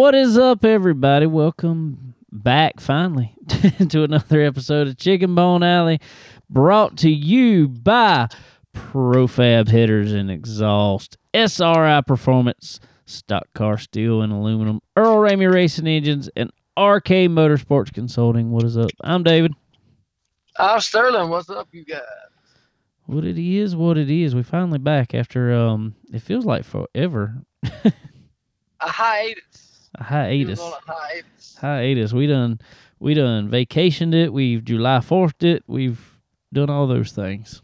What is up, everybody? Welcome back finally to another episode of Chicken Bone Alley, brought to you by Profab Headers and Exhaust, SRI Performance, Stock Car Steel and Aluminum, Earl Ramey Racing Engines, and RK Motorsports Consulting. What is up? I'm David. I'm Sterling. What's up, you guys? What it is, what it is. We finally back after um, it feels like forever. A hiatus. A hiatus. A hiatus. hiatus. We done we done vacationed it. We've July fourthed it. We've done all those things.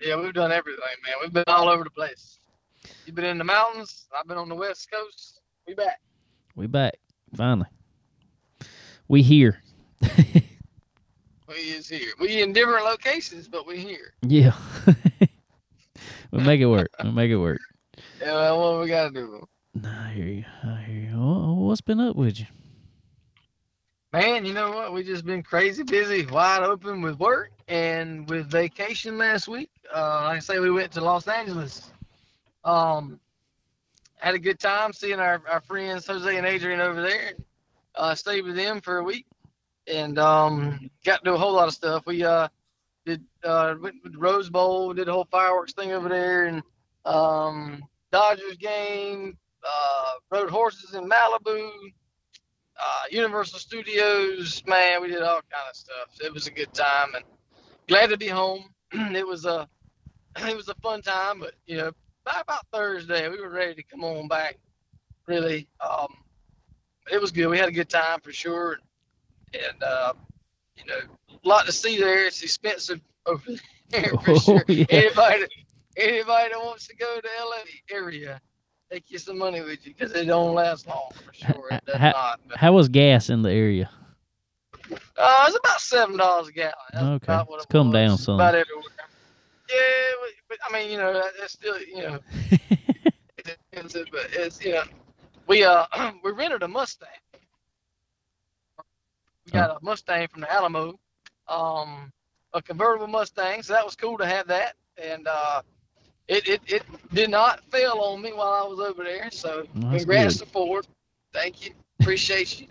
Yeah, we've done everything, man. We've been all over the place. You've been in the mountains. I've been on the west coast. We back. We back finally. We here. We is here. We in different locations, but we here. Yeah. we make it work. We make it work. Yeah, well, what we gotta do, I hear you. I hear you. Wha- What's been up with you? man? You know what? We just been crazy busy, wide open with work and with vacation last week. Uh, like I say, we went to Los Angeles. Um, had a good time seeing our, our friends Jose and Adrian over there. Uh, stayed with them for a week and um, got to do a whole lot of stuff. We uh, did uh, went to Rose Bowl, did a whole fireworks thing over there, and um, Dodgers game, uh, rode horses in Malibu, uh, Universal Studios. Man, we did all kind of stuff. It was a good time, and glad to be home. it was a it was a fun time, but you know, by about Thursday, we were ready to come on back. Really, um, it was good. We had a good time for sure, and uh, you know, a lot to see there. It's expensive over there for Oh, sure. yeah. Anybody, anybody that wants to go to LA area, take you some money with you because it don't last long for sure. It does Ha- not. But, How was gas in the area? uh, it's about seven dollars a gallon. That's Okay. It's it come was. down some. About everywhere. Yeah, but, but I mean, you know, that- that's still, you know, it's, but it's you know, we uh we rented a Mustang. We got a Mustang from the Alamo, um, a convertible Mustang, so that was cool to have that, and uh, it it, it did not fail on me while I was over there. So That's congrats good. to Ford, thank you, appreciate you.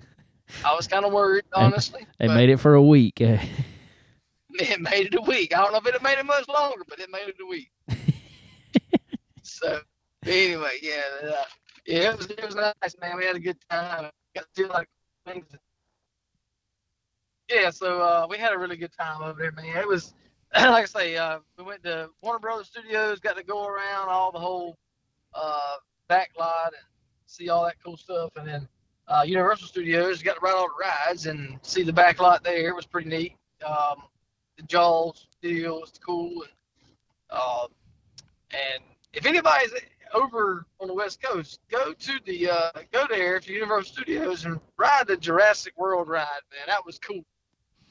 I was kind of worried, honestly. They made it for a week. it made it a week. I don't know if it made it much longer, but it made it a week. so anyway, yeah, uh, yeah, it was it was nice, man. We had a good time. Got to do like things. Yeah, so uh, we had a really good time over there, man. It was like I say, uh, we went to Warner Brothers Studios, got to go around all the whole uh, back lot and see all that cool stuff, and then uh, Universal Studios got to ride all the rides and see the back lot there. It was pretty neat. Um, the Jaws deal was cool, and uh, and if anybody's over on the West Coast, go to the uh, go there to Universal Studios and ride the Jurassic World ride, man. That was cool.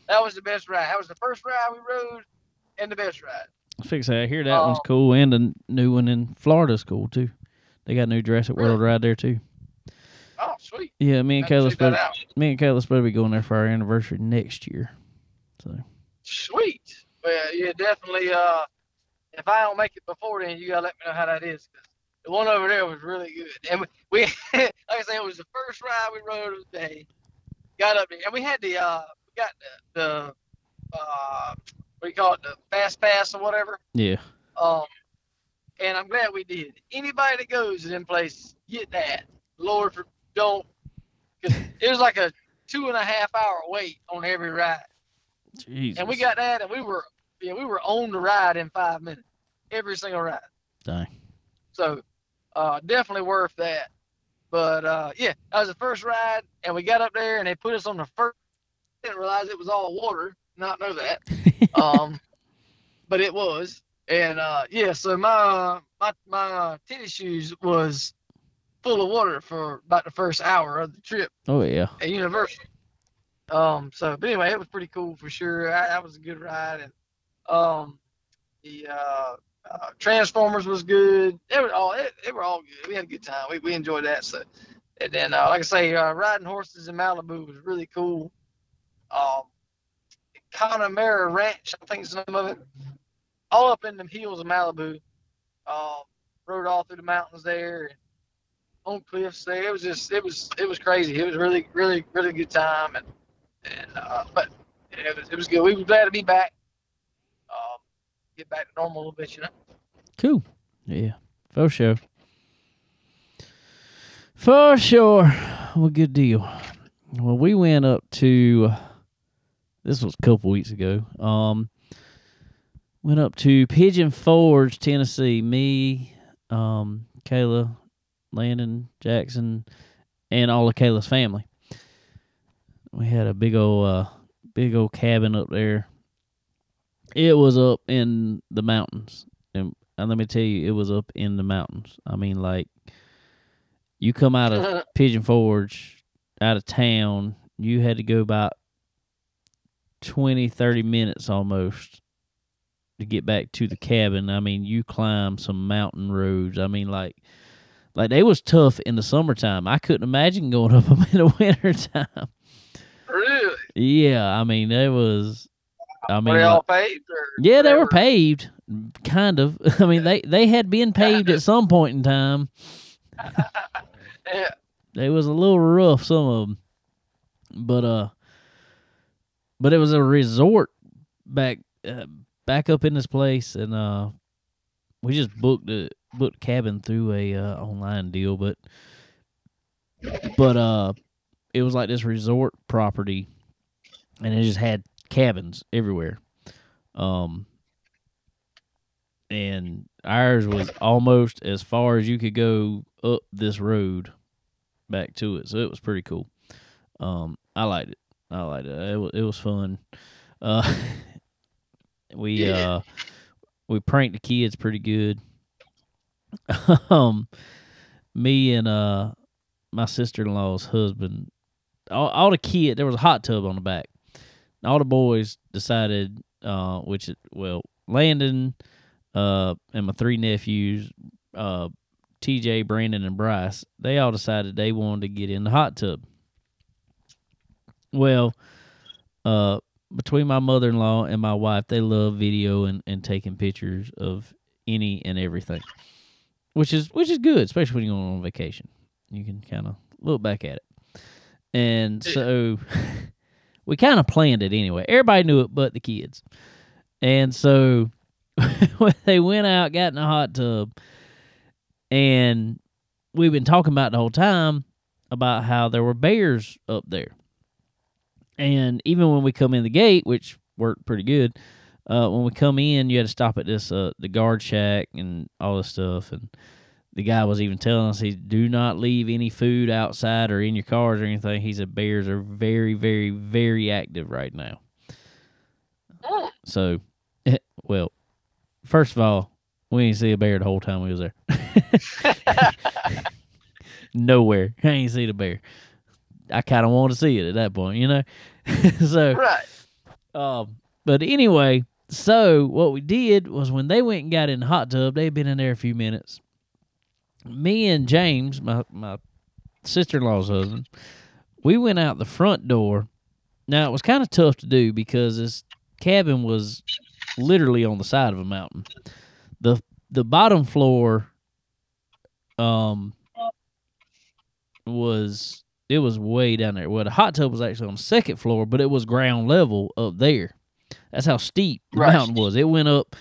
That was the best ride. That was the first ride we rode, and the best ride. Fix that. I hear that one's Oh. cool, and a new one in Florida's cool too. They got a new Jurassic World ride there too. Oh, sweet. Yeah, me and to Kayla's check that better, out. me and Kayla's better be going there for our anniversary next year. So Sweet. Well, yeah, definitely. Uh, if I don't make it before then, you gotta let me know how that is. 'cause the one over there was really good, and we, we like I say, it was the first ride we rode of the day. Got up there, and we had the uh, we got the, the uh, you call it, the fast pass or whatever. yeah, Um, and I'm glad we did. Anybody that goes to them places, get that. Lord, for, don't, because it was like a two and a half hour wait on every ride. Jesus. And we got that, and we were yeah, we were on the ride in five minutes, every single ride. Dang. So uh, definitely worth that. But uh, yeah, that was the first ride, and we got up there, and they put us on the first. Didn't realize it was all water. Not know that. Um, but it was, and uh, yeah. So my my my tennis shoes was full of water for about the first hour of the trip oh yeah. at Universal. Um, so, but anyway, it was pretty cool for sure. That, that was a good ride, and um, the uh, uh, Transformers was good. They were all they, they were all good. We had a good time. We we enjoyed that. So, and then uh, like I say, uh, riding horses in Malibu was really cool. Um, Connemara Ranch, I think name of it. All up in the hills of Malibu. Um, rode all through the mountains there. And, on cliffs there. It was just it was it was crazy. It was really really really good time and and uh, but it was it was good. We were glad to be back. Um, get back to normal a little bit, you know. Cool. Yeah. For sure. For sure. Well, good deal. Well, we went up to this was a couple weeks ago. Um went up to Pigeon Forge, Tennessee. Me, um, Kayla, Landon, Jackson, and all of Kayla's family. We had a big old uh big old cabin up there. It was up in the mountains. And, and let me tell you, it was up in the mountains. I mean like you come out of Pigeon Forge out of town, you had to go about 20, 30 minutes almost to get back to the cabin. I mean, you climb some mountain roads. I mean, like, like they was tough in the summertime. I couldn't imagine going up them in the wintertime. really? Yeah, I mean, it was. I mean, were they all like- paved? Or yeah, they were whatever? paved, kind of. I mean, they they had been paved at some point in time. Yeah. They was a little rough, some of them, but uh, but it was a resort back uh, back up in this place, and uh, we just booked a booked cabin through a uh, online deal, but but uh, it was like this resort property, and it just had cabins everywhere, um, and ours was almost as far as you could go up this road back to it. So it was pretty cool. Um, I liked it. I liked it. It was, it was fun. Uh, we Yeah. uh we pranked the kids pretty good. um, me and uh my sister in law's husband, all, all the kid there was a hot tub on the back. All the boys decided, uh, which well, Landon, uh, and my three nephews, uh, TJ, Brandon, and Bryce, they all decided they wanted to get in the hot tub. Well, uh, between my mother in law and my wife, they love video and, and taking pictures of any and everything. Which is which is good, especially when you're going on vacation. You can kind of look back at it. And so we kind of planned it anyway. Everybody knew it but the kids. And so they went out, got in the hot tub, and we've been talking about the whole time about how there were bears up there. And even when we come in the gate, which worked pretty good, uh, when we come in, you had to stop at this uh, the guard shack and all this stuff. And the guy was even telling us, he do not leave any food outside or in your cars or anything. He said bears are very, very, very active right now. Mm. So, well, first of all, we didn't see a bear the whole time we was there. Nowhere. I ain't see a bear. I kind of want to see it at that point, you know. so, right. um, but anyway, so what we did was when they went and got in the hot tub, they'd been in there a few minutes. Me and James, my my sister in law's husband, we went out the front door. Now it was kind of tough to do because this cabin was literally on the side of a mountain. the The bottom floor, um, was it was way down there. Well, the hot tub was actually on the second floor, but it was ground level up there. That's how steep the Right. mountain was. It went up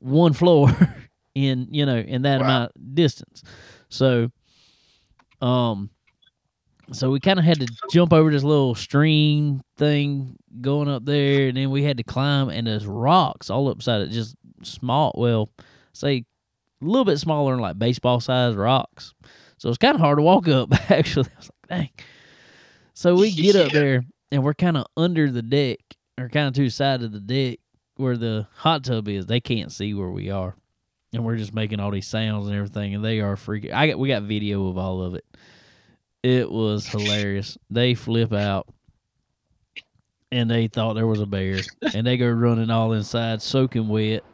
one floor in you know in that Wow. amount of distance. So, um, so we kind of had to jump over this little stream thing going up there, and then we had to climb, and there's rocks all upside it, just small. Well, say a little bit smaller than like baseball sized rocks. So it's kind of hard to walk up. Actually, I was like, dang. So we get up there, and we're kind of under the deck, or kind of to the side of the deck where the hot tub is. They can't see where we are, and we're just making all these sounds and everything, and they are freaking. I got we got video of all of it. It was hilarious. They flip out, and they thought there was a bear, and they go running all inside, soaking wet,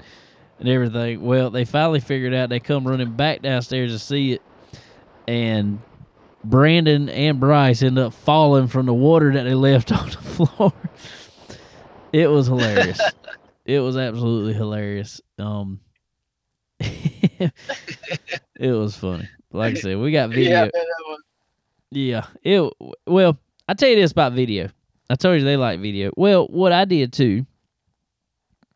and everything. Well, they finally figured out. They come running back downstairs to see it, and Brandon and Bryce end up falling from the water that they left on the floor. it was hilarious. it was absolutely hilarious. Um, it was funny. like I said, we got video. I bet that was. Yeah. It well, I tell you this about video. I told you they like video. Well, what I did too.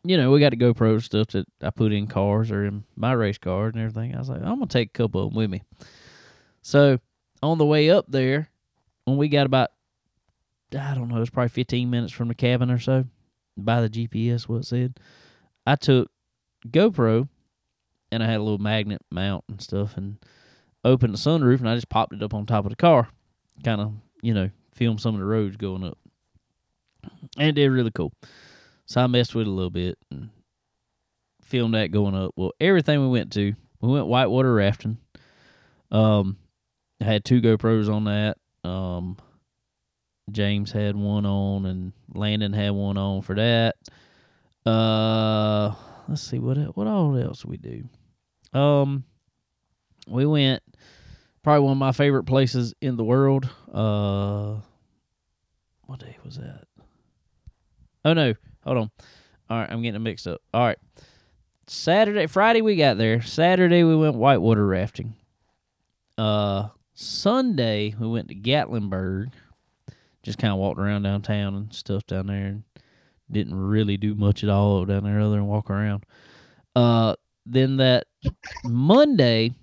You know, we got the GoPro stuff that I put in cars or in my race cars and everything. I was like, I'm gonna take a couple of them with me. So on the way up there, when we got about, I don't know, it was probably 15 minutes from the cabin or so, by the GPS, what it said, I took GoPro and I had a little magnet mount and stuff and opened the sunroof and I just popped it up on top of the car, kind of, you know, film some of the roads going up. And it did really cool. So I messed with it a little bit and filmed that going up. Well, everything we went to, we went whitewater rafting. Um, I had two GoPros on that. Um, James had one on, and Landon had one on for that. Uh, let's see what what all else we do. Um, we went probably one of my favorite places in the world. Uh, what day was that? Oh no, hold on. All right, I'm getting mixed up. All right, Saturday, Friday we got there. Saturday we went whitewater rafting. Uh, Sunday we went to Gatlinburg. Just kind of walked around downtown and stuff down there, and didn't really do much at all down there other than walk around. Uh, then that Monday,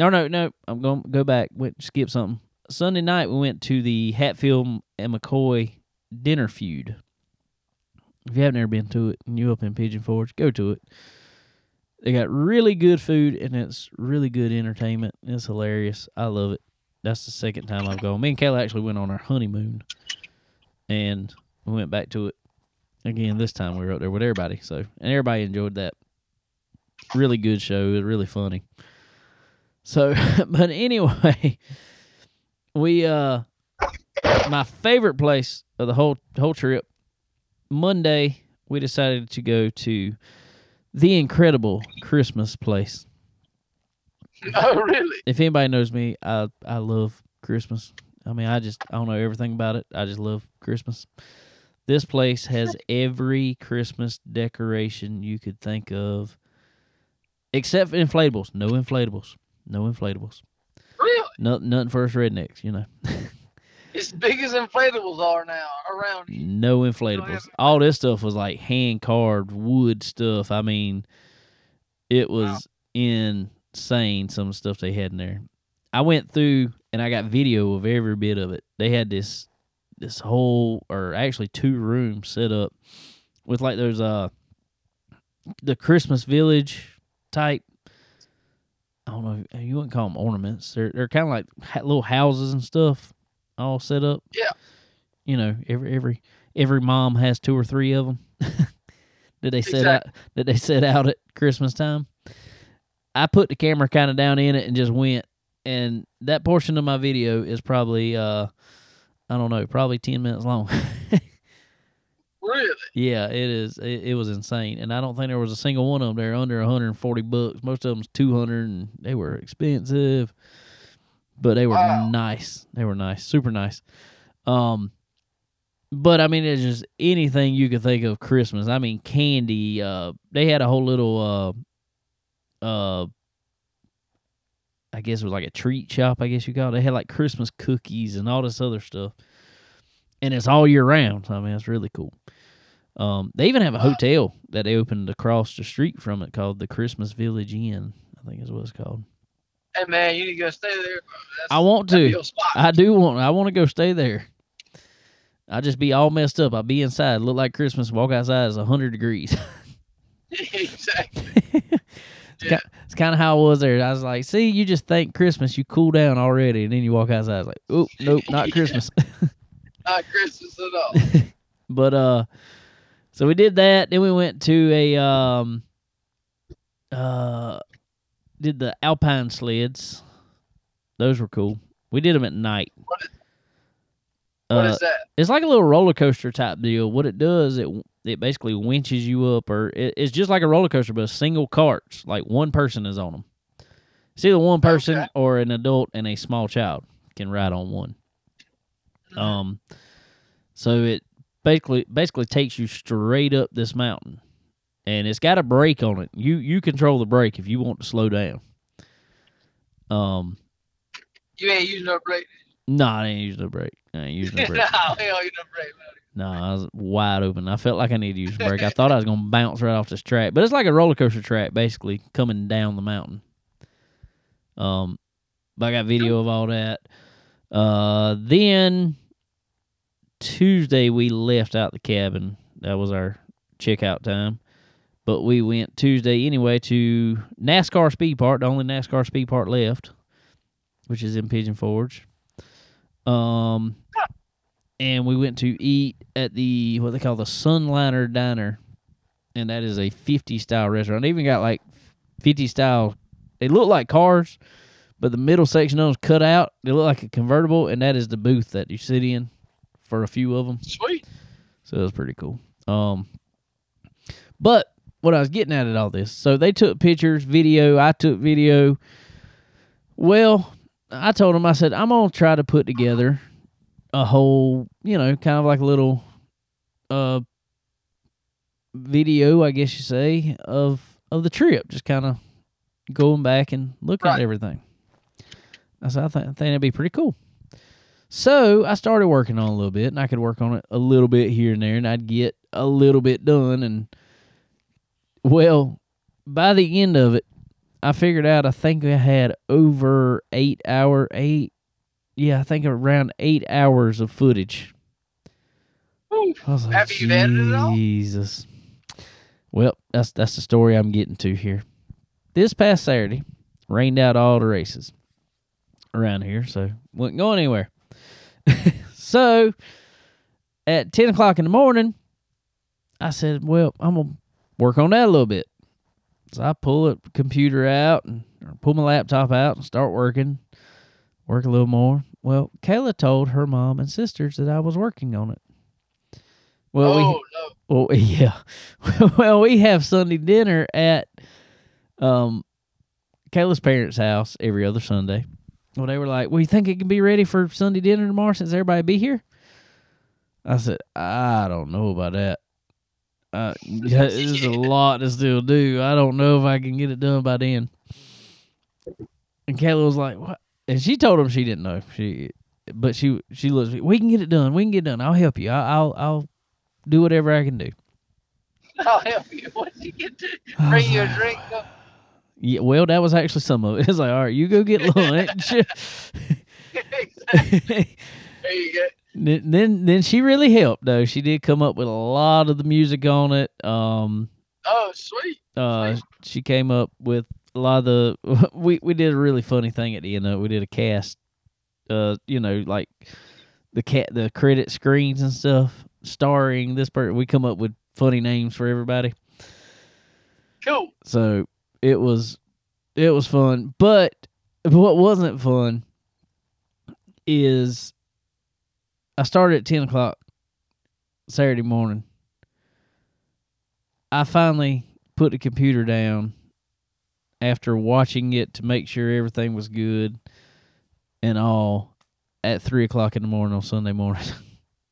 no, no, no, I'm going to go back. Went skip something. Sunday night we went to the Hatfield and McCoy dinner feud. If you haven't ever been to it and you up in Pigeon Forge, go to it. They got really good food and it's really good entertainment. It's hilarious. I love it. That's the second time I've gone. Me and Kayla actually went on our honeymoon, and we went back to it again. This time we were up there with everybody, so and everybody enjoyed that. Really good show. It was really funny. So, but anyway, we uh, my favorite place of the whole whole trip. Monday, we decided to go to the incredible Christmas place. Oh, really? If anybody knows me, I I love Christmas. I mean, I just I don't know everything about it. I just love Christmas. This place has every Christmas decoration you could think of, except for inflatables. No inflatables. No inflatables. Really? No, nothing for us rednecks. You know, As big as inflatables are now around here. no inflatables. All this stuff was like hand carved wood stuff. I mean, it was insane. Some of the stuff they had in there. I went through and I got video of every bit of it. They had this this whole or actually two rooms set up with like those uh the Christmas village type I don't know you wouldn't call them ornaments. They're they're kind of like little houses and stuff all set up. Yeah. You know, every every every mom has two or three of them. that they set out that they set out at Christmas time. I put the camera kind of down in it and just went and that portion of my video is probably uh I don't know, probably 10 minutes long. Really? yeah, it is it, it was insane and I don't think there was a single one of them there under 140 bucks. Most of them's 200 and they were expensive. But they were Wow. nice. They were nice, super nice. Um but I mean it's just anything you could think of Christmas. I mean candy, uh they had a whole little uh uh I guess it was like a treat shop, I guess you call it. They had like Christmas cookies and all this other stuff. And it's all year round. So, I mean, it's really cool. Um, they even have a hotel that they opened across the street from it called the Christmas Village Inn. I think is what it's called. Hey man, you need to go stay there. That's, I want to. I do want. I want to go stay there. I just be all messed up. I be inside, look like Christmas. Walk outside, it's hundred degrees. exactly. Yeah. It's kind of how I was there. I was like, see, you just think Christmas, you cool down already, and then you walk outside. It's like, oh, nope, not Christmas. Not Christmas at all. but uh, so we did that. Then we went to a um, uh, did the alpine sleds. Those were cool. We did them at night. What is- What Uh, is that? it's like a little roller coaster type deal. What it does, it it basically winches you up, or it, it's just like a roller coaster, but a single carts. Like one person is on them. It's either one person Okay. or an adult and a small child can ride on one. Um, so it basically basically takes you straight up this mountain, and it's got a brake on it. You you control the brake if you want to slow down. Um, You ain't using no brake. No, I didn't use no brake. I ain't using no no, brake. hell, you no brake, no, I was wide open. I felt like I needed to use a brake. I thought I was gonna bounce right off this track, but it's like a roller coaster track, basically coming down the mountain. Um, but I got video of all that. Uh, then Tuesday we left out the cabin. That was our checkout time. But we went Tuesday anyway to NASCAR Speed Park, the only NASCAR Speed Park left, which is in Pigeon Forge. Um, and we went to eat at the what they call the Sunliner Diner, and that is a 50 style restaurant. They even got like 50 style. They look like cars, but the middle section of them's cut out. They look like a convertible, and that is the booth that you sit in for a few of them. Sweet. So it was pretty cool. Um, but what I was getting at at all this, so they took pictures, video. I took video. Well, I told him, I said I'm gonna try to put together a whole, you know, kind of like a little, uh, video, I guess you say, of of the trip, just kind of going back and looking at everything. I said I think, I think that'd be pretty cool. So I started working on a little bit, and I could work on it a little bit here and there, and I'd get a little bit done. And well, by the end of it, I figured out I think I had over eight hour eight, yeah, I think around eight hours of footage. Woo. I was like, Have you edited it all? Jesus. Well, that's that's the story I'm getting to here. This past Saturday, rained out all the races around here, so wasn't going anywhere. so at ten o'clock in the morning, I said, "Well, I'm gonna work on that a little bit." So I pull a computer out and or pull my laptop out and start working, work a little more. Well, Kayla told her mom and sisters that I was working on it. Well, we, oh no. well, yeah. well, we have Sunday dinner at um Kayla's parents' house every other Sunday. Well, they were like, "Well, you think it can be ready for Sunday dinner tomorrow since everybody be here?" I said, "I don't know about that. Uh, yeah, there's a lot to still do. I don't know if I can get it done by then." And Kayla was like, "What?" And she told him she didn't know. She, but she she looks. We can get it done. We can get it done. I'll help you. I, I'll I'll do whatever I can do. I'll help you. What did you get to bring you a drink? No. Yeah, well, that was actually some of it. It's like, all right, you go get lunch. There you go. Then, then, then she really helped though. She did come up with a lot of the music on it. Um, Oh, sweet. uh, she came up with a lot of the. We we did a really funny thing at the end of it. We did a cast. Uh, you know, like the cat, the credit screens and stuff, starring this person. We come up with funny names for everybody. Cool. So it was it was fun. But what wasn't fun is I started at ten o'clock Saturday morning. I finally put the computer down after watching it to make sure everything was good and all at three o'clock in the morning on Sunday morning.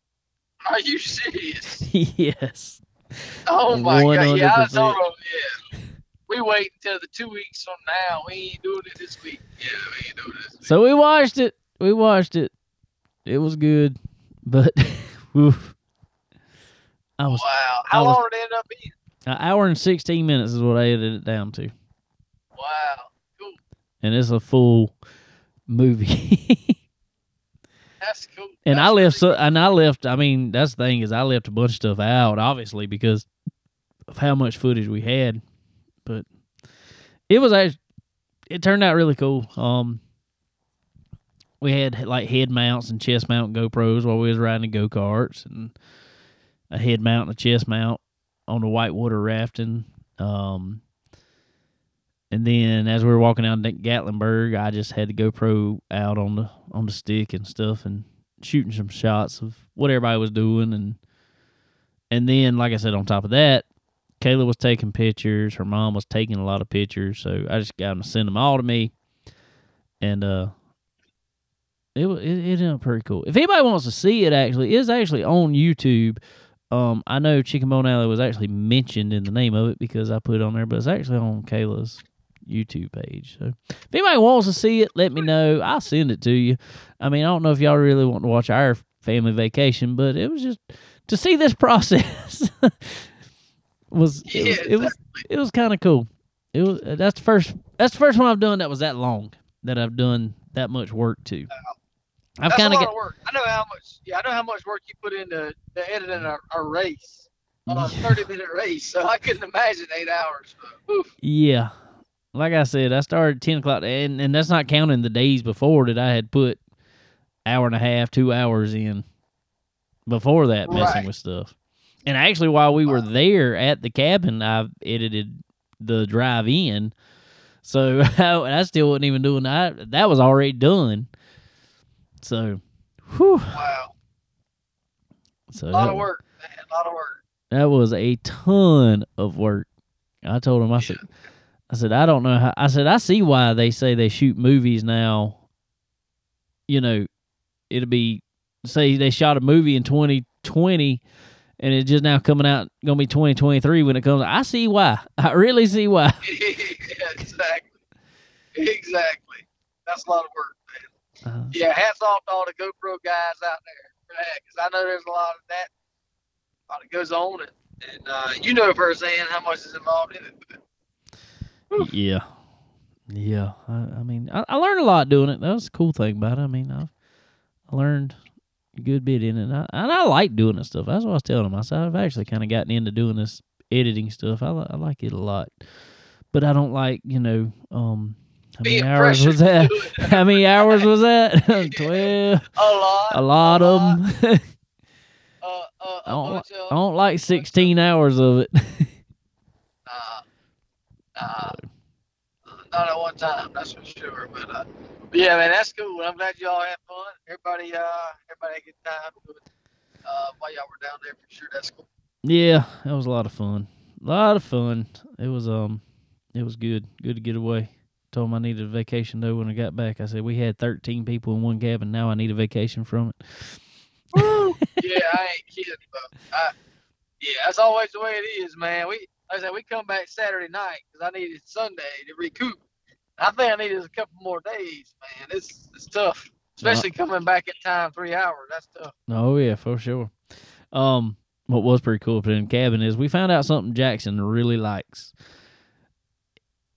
Are you serious? yes. Oh my god! Yeah, I 100%. told him. Yeah. We wait until the two weeks from now. We ain't doing it this week. Yeah, we ain't doing it this week. So we watched it. We watched it. It was good, but oof. I was Wow. I How was- long did it end up being? an hour and sixteen minutes is what I edited it down to, Wow. Cool. and it's a full movie. That's cool. and I left really so, and I left. I mean, that's the thing is I left a bunch of stuff out, obviously because of how much footage we had, but it was actually it turned out really cool. Um, we had like head mounts and chest mount GoPros while we was riding the go karts, and a head mount and a chest mount on the whitewater rafting. Um, and then as we were walking down Gatlinburg, I just had the GoPro out on the on the stick and stuff, and shooting some shots of what everybody was doing, and and then like I said, on top of that, Kayla was taking pictures. Her mom was taking a lot of pictures, so I just got them to send them all to me, and uh, it it, it ended pretty cool. If anybody wants to see it, actually, it's actually on YouTube. Um, I know Chicken Bone Alley was actually mentioned in the name of it because I put it on there, but it's actually on Kayla's YouTube page. So if anybody wants to see it, let me know. I'll send it to you. I mean, I don't know if y'all really want to watch our family vacation, but it was just to see this process was it was Yeah, it was, it was kind of cool. It was that's the first that's the first one I've done that was that long that I've done that much work to. I've kind of got work. I know how much. Yeah, I know how much work you put into the editing a, a race, a thirty minute race. So I couldn't imagine eight hours. Oof. Yeah. Like I said, I started ten o'clock, and and that's not counting the days before that I had put hour and a half, two hours in before that messing with stuff. And actually, while we were there at the cabin, I edited the drive in, so I, still wasn't even doing that. That was already done. So, whew. Wow, So a lot that, of work, man. A lot of work. that was a ton of work. I told him, I said, I said, I don't know how. I said, I see why they say they shoot movies now. You know, it'll be say they shot a movie in 2020, and it's just now coming out gonna be 2023 when it comes. I see why. I really see why. yeah, exactly. Exactly. That's a lot of work. Uh, Yeah, hats off to all the GoPro guys out there because I know there's a lot of that, a lot that goes on, and, and uh, you know firsthand how much is involved in it. But yeah, yeah. I, I mean, I, I learned a lot doing it. That was the cool thing about it. I mean, I I learned a good bit in it, and I, and I like doing this stuff. That's what I was telling him. I said I've actually kind of gotten into doing this editing stuff. I, li- I like it a lot, but I don't like you know um how many hours was that? to do it. How many hours was that? Twelve. A lot. A lot of lot. them. Uh, uh, I don't, I don't like sixteen hours of it. uh, uh, not at one time, that's for sure. But, uh, but yeah, man, that's cool. I'm glad y'all had fun. Everybody, uh, everybody had a good time. Uh, while y'all were down there, for sure. That's cool. Yeah, that was a lot of fun. A lot of fun. It was um, it was good. Good to get away. Told him I needed a vacation though when I got back. I said we had thirteen people in one cabin. Now I need a vacation from it. yeah, I ain't kidding, bro. I, yeah, that's always the way it is, man. We, like I said, we come back Saturday night because I needed Sunday to recoup. I think I needed a couple more days, man. It's it's tough, especially coming back at time three hours. That's tough. Oh yeah, for sure. Um, what was pretty cool up in the cabin is we found out something Jackson really likes.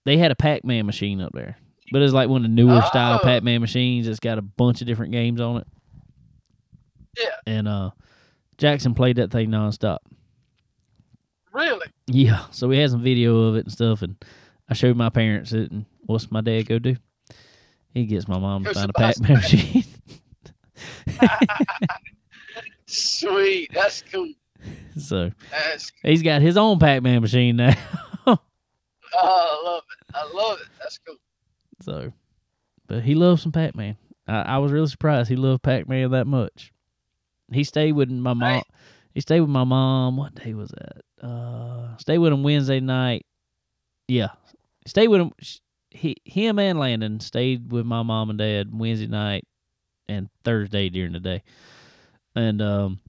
They had a Pac-Man machine up there, but it's like one of the newer style Oh. Pac-Man machines. It's got a bunch of different games on it. Yeah. And uh, Jackson played that thing nonstop. Really? Yeah, so we had some video of it and stuff, and I showed my parents it. And what's my dad go do? He gets my mom to find a to Pac-Man machine. Sweet. That's cool. so That's. he's got his own Pac-Man machine now. Oh, I love it. I love it. That's cool. So, but he loves some Pac-Man. I, I was really surprised he loved Pac-Man that much. He stayed with my mom. Right. He stayed with my mom. What day was that? Uh, stayed with him Wednesday night. Yeah, stayed with him. He, him, and Landon stayed with my mom and dad Wednesday night and Thursday during the day. And um,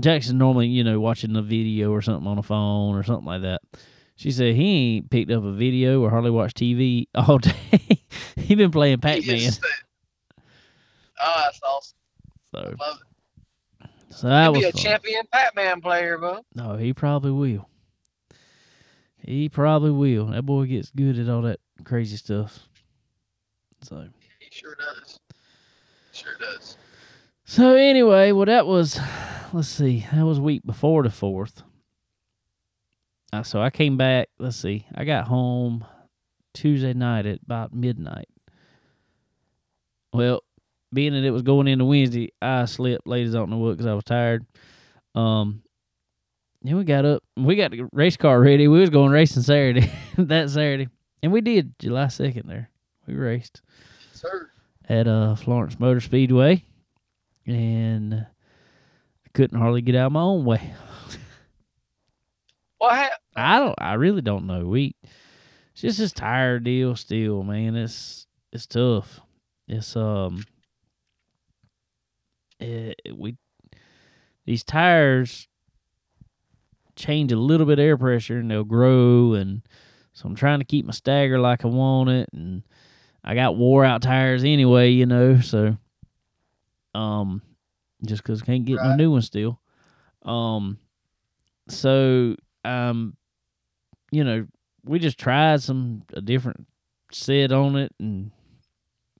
Jackson normally, you know, watching a video or something on a phone or something like that. She said he ain't picked up a video or hardly watched TV all day. he been playing Pac Man. Oh, that's awesome. So, Love it. so that He'll was be a fun. champion Pac-Man player, bro. No, he probably will. He probably will. That boy gets good at all that crazy stuff. So, He sure does. Sure does. so anyway, well, that was. Let's see. That was week before the fourth. Uh, so I came back. Let's see. I got home Tuesday night at about midnight. Well, being that it was going into Wednesday, I slept Ladies I don't know what because I was tired. Um, then we got up. We got the race car ready. We was going racing Saturday, that Saturday, and we did July second. There, we raced Sir. at uh Florence Motor Speedway, and I couldn't hardly get out of my own way. What happened? I don't. I really don't know. We it's just this tire deal. Still, man, it's it's tough. It's um, it, we these tires change a little bit of air pressure and they'll grow and So I'm trying to keep my stagger like I want it, and I got wore out tires anyway, you know. So, um, just because can't get no Right. new one still. Um, so um, you know, we just tried some a different set on it and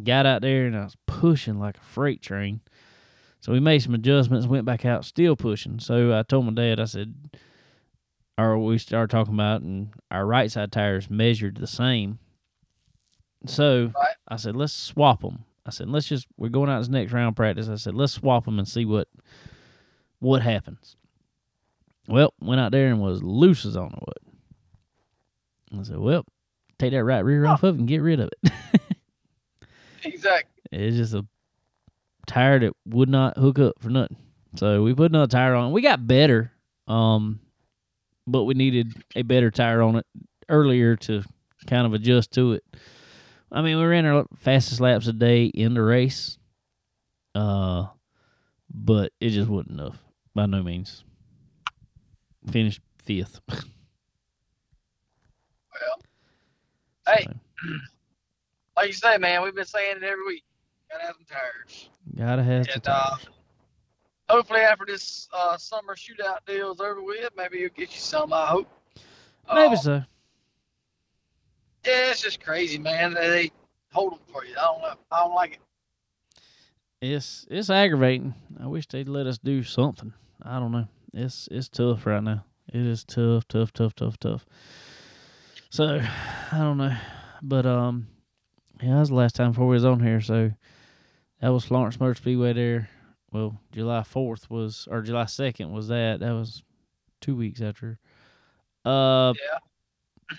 got out there, and I was pushing like a freight train. So we made some adjustments, went back out, still pushing. So I told my dad, I said, or we started talking about, and our right side tires measured the same. So Right. I said, let's swap them. I said, let's just we're going out this next round practice. I said, let's swap them and see what what happens. Well, went out there and was loose as on the wood. I said, well, take that right rear off of it and get rid of it. Exactly. It's just a tire that would not hook up for nothing. So we put another tire on. We got better, um, but we needed a better tire on it earlier to kind of adjust to it. I mean, we ran our fastest laps a day in the race, uh, but it just wasn't enough by no means. Finished fifth. Well, Hey. So, like you say, man, we've been saying it every week. Gotta have some tires. gotta have And, uh, tires. Hopefully, after this uh, summer shootout deal's over with, maybe you'll get you some. I hope. Maybe Uh, so. Yeah, it's just crazy, man. They, they hold them for you. I don't know. I don't like it. It's it's aggravating. I wish they'd let us do something. I don't know. It's it's tough right now. It is tough, tough, tough, tough, tough. So I don't know, but um, yeah, that was the last time before we was on here. So that was Florence Motor Speedway there. Well, July fourth was or July second was that. That was two weeks after. Uh, Yeah.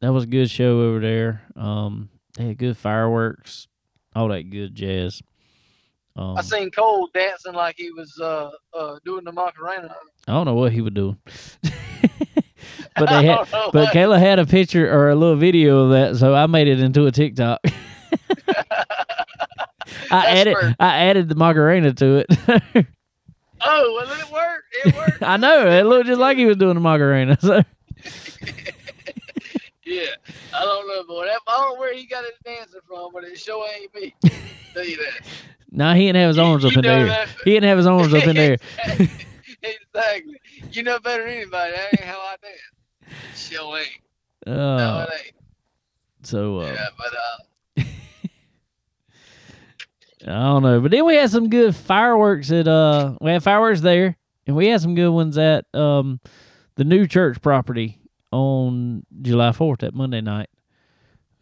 that was a good show over there. Um, they had good fireworks, all that good jazz. Um, I seen Cole dancing like he was uh, uh, doing the Macarena. I don't know what he was doing. but they had, know but Kayla had a picture or a little video of that, so I made it into a TikTok. I added where- I added the Macarena to it. oh, well, it worked. It worked. I know it looked just like he was doing the Macarena. So Yeah, I don't know, boy. That, I don't know where he got his dancing from, but it sure ain't me. Tell you that. now he didn't have his arms You- up in there. that- He didn't have his arms up in there. exactly. You know better than anybody. That ain't how I dance. Sure ain't. no, Uh, it ain't. so uh, Yeah, but uh, I don't know. But then we had some good fireworks at uh we had fireworks there and we had some good ones at um the new church property on July fourth, that Monday night.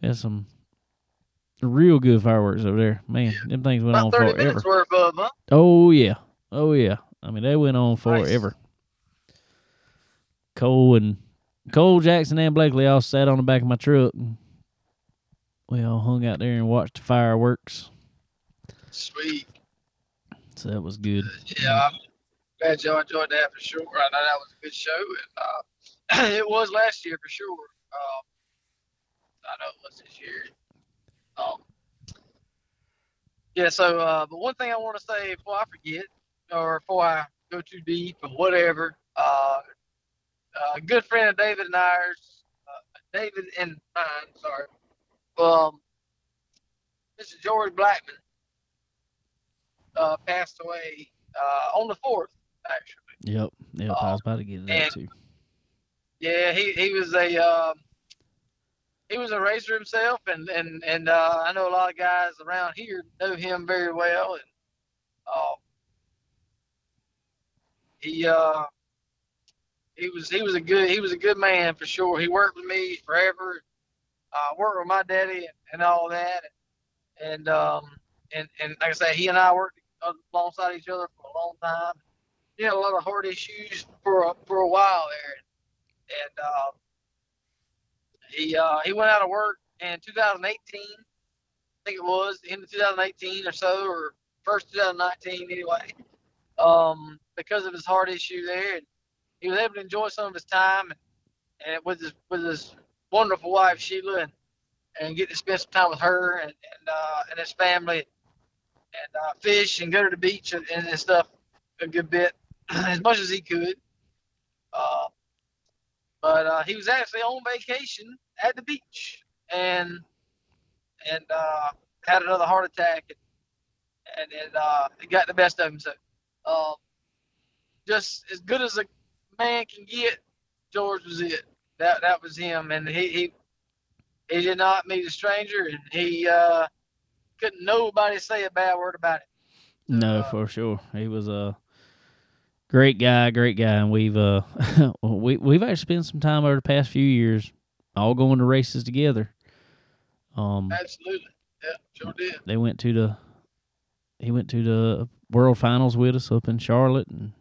We had some real good fireworks over there. Man, them things went on about 30 forever. minutes them. Oh yeah. Oh yeah. I mean they went on forever. Cole and Cole Jackson and Blakely all sat on the back of my truck we all hung out there and watched the fireworks. Sweet. So that was good. Yeah, I'm glad y'all enjoyed that for sure. I know that was a good show, and uh, it was last year for sure. Um, I know it was this year. Um, yeah, so, uh, but one thing I want to say before I forget, or before I go too deep or whatever, uh, a good friend of David and ours, uh, David and mine, sorry, um, Mr. George Blackman uh, passed away uh, on the 4th, actually. Yep. Yep. I Uh, was about to get to that and- too. Yeah, he, he was a um, he was a racer himself, and and and uh, I know a lot of guys around here know him very well, and uh, he uh, he was he was a good he was a good man for sure. He worked with me forever. Uh, worked with my daddy and, all that, and um and and like I say, he and I worked alongside each other for a long time. He had a lot of heart issues for a, for a while there, and uh, he uh, he went out of work in 2018. I think it was the end of 2018 or so, or first 2019 anyway, um, because of his heart issue there. And he was able to enjoy some of his time and, with his with his wonderful wife Sheila and, and get to spend some time with her and and, uh, and his family and uh, fish and go to the beach and, and stuff a good bit as much as he could. Uh, but uh, he was actually on vacation at the beach and and uh, had another heart attack and and it, uh, it got the best of him. So uh, just as good as a man can get, George was it. That that was him, and he he, he did not meet a stranger, and he uh, couldn't nobody say a bad word about it. No, Uh, for sure. He was a great guy, great guy, and we've uh we we've actually spent some time over the past few years all going to races together. Um, Absolutely, yeah, sure did. they went to the he went to the World Finals with us up in Charlotte and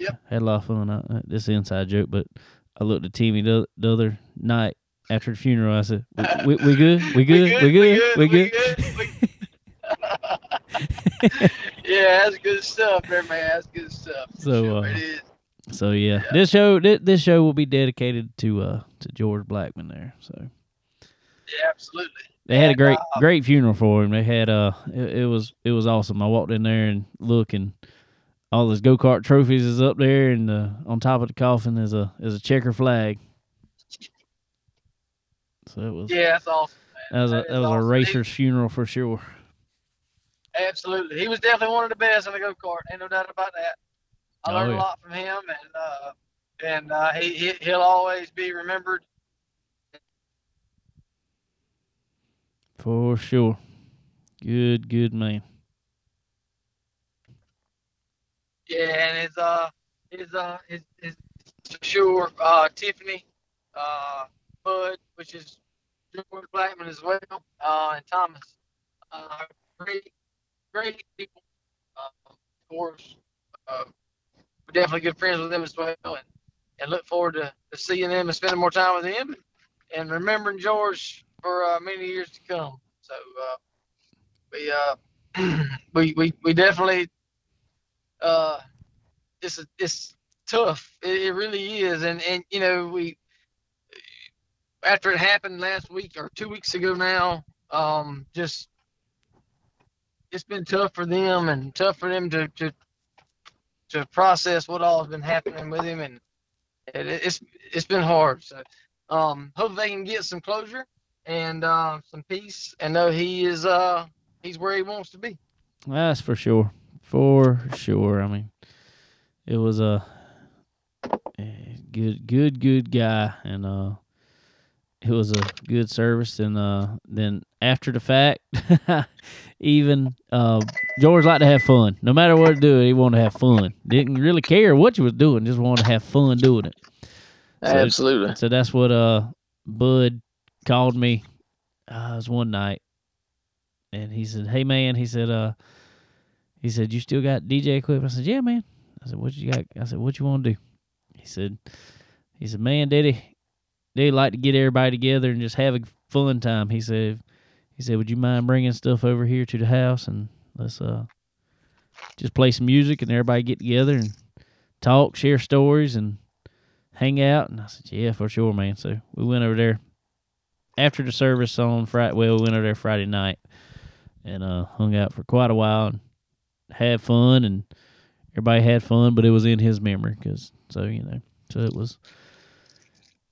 Yep. had a lot of fun. I, this is an inside joke, but I looked at Timmy the, the other night after the funeral. I said, "We, we, we good? We good? We good? We good?" we- yeah, that's good stuff, there, man. That's good stuff. So, uh. So yeah, this show this, this show will be dedicated to uh to George Blackman there. So Yeah, absolutely. they had a great uh, great funeral for him. They had uh it, it was it was awesome. I walked in there and look and all his go kart trophies is up there and uh, on top of the coffin is a is a checker flag. So it was Yeah, that's awesome. that was a that was a racer's funeral for sure. Absolutely, he was definitely one of the best in the go kart. Ain't no doubt about that. I Oh, learned yeah. a lot from him, and uh, and uh, he, he he'll always be remembered. For sure. Good, good man. Yeah, and his uh his uh his his sure uh Tiffany, uh Bud, which is George Blackman as well, uh and Thomas. Uh great great people. Uh, of course. Uh we're definitely good friends with them as well and, and look forward to, to seeing them and spending more time with them and, remembering George for uh, many years to come. So uh we uh we, we we definitely uh, it's it's tough. It, it really is, and and you know we after it happened last week or two weeks ago now, um, just it's been tough for them and tough for them to to to process what all has been happening with him, and it, it's it's been hard. So um, hope they can get some closure and uh, some peace, and know he is uh he's where he wants to be. That's for sure. For sure. I mean, it was a good, good, good guy, and uh, it was a good service. And uh, then after the fact, even uh, George liked to have fun. No matter what to do, he wanted to have fun. Didn't really care what you was doing, just wanted to have fun doing it. So- Absolutely. So that's what uh Bud called me. Uh, it was one night, and he said, "Hey man," he said, "Uh, he said you still got DJ equipment?" I said, "Yeah, man." I said, "What you got?" I said, "What you want to do?" He said, "He said, man, Daddy, they like to get everybody together and just have a fun time." He said, "He said, would you mind bringing stuff over here to the house and let's uh just play some music and everybody get together and talk, share stories and." hang out? And I said, yeah, for sure, man. So we went over there after the service on Friday. Well, we went over there Friday night and uh, hung out for quite a while and had fun, and everybody had fun, but it was in his memory because so you know, so it was.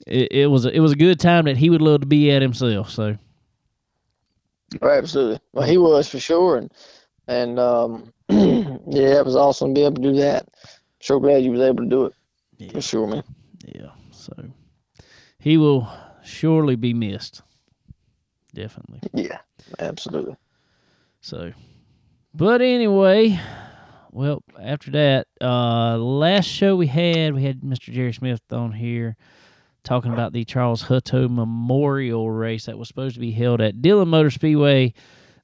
It, it was a, it was a good time that he would love to be at himself. So Oh, absolutely. Well, he was for sure, and and um, yeah, it was awesome to be able to do that. So glad you was able to do it yeah, for sure, man. yeah. So he will surely be missed. Definitely. Yeah, absolutely. So, but anyway, well, after that, uh, last show we had, we had Mr. Jerry Smith on here talking about the Charles Hutto Memorial Race that was supposed to be held at Dillon Motor Speedway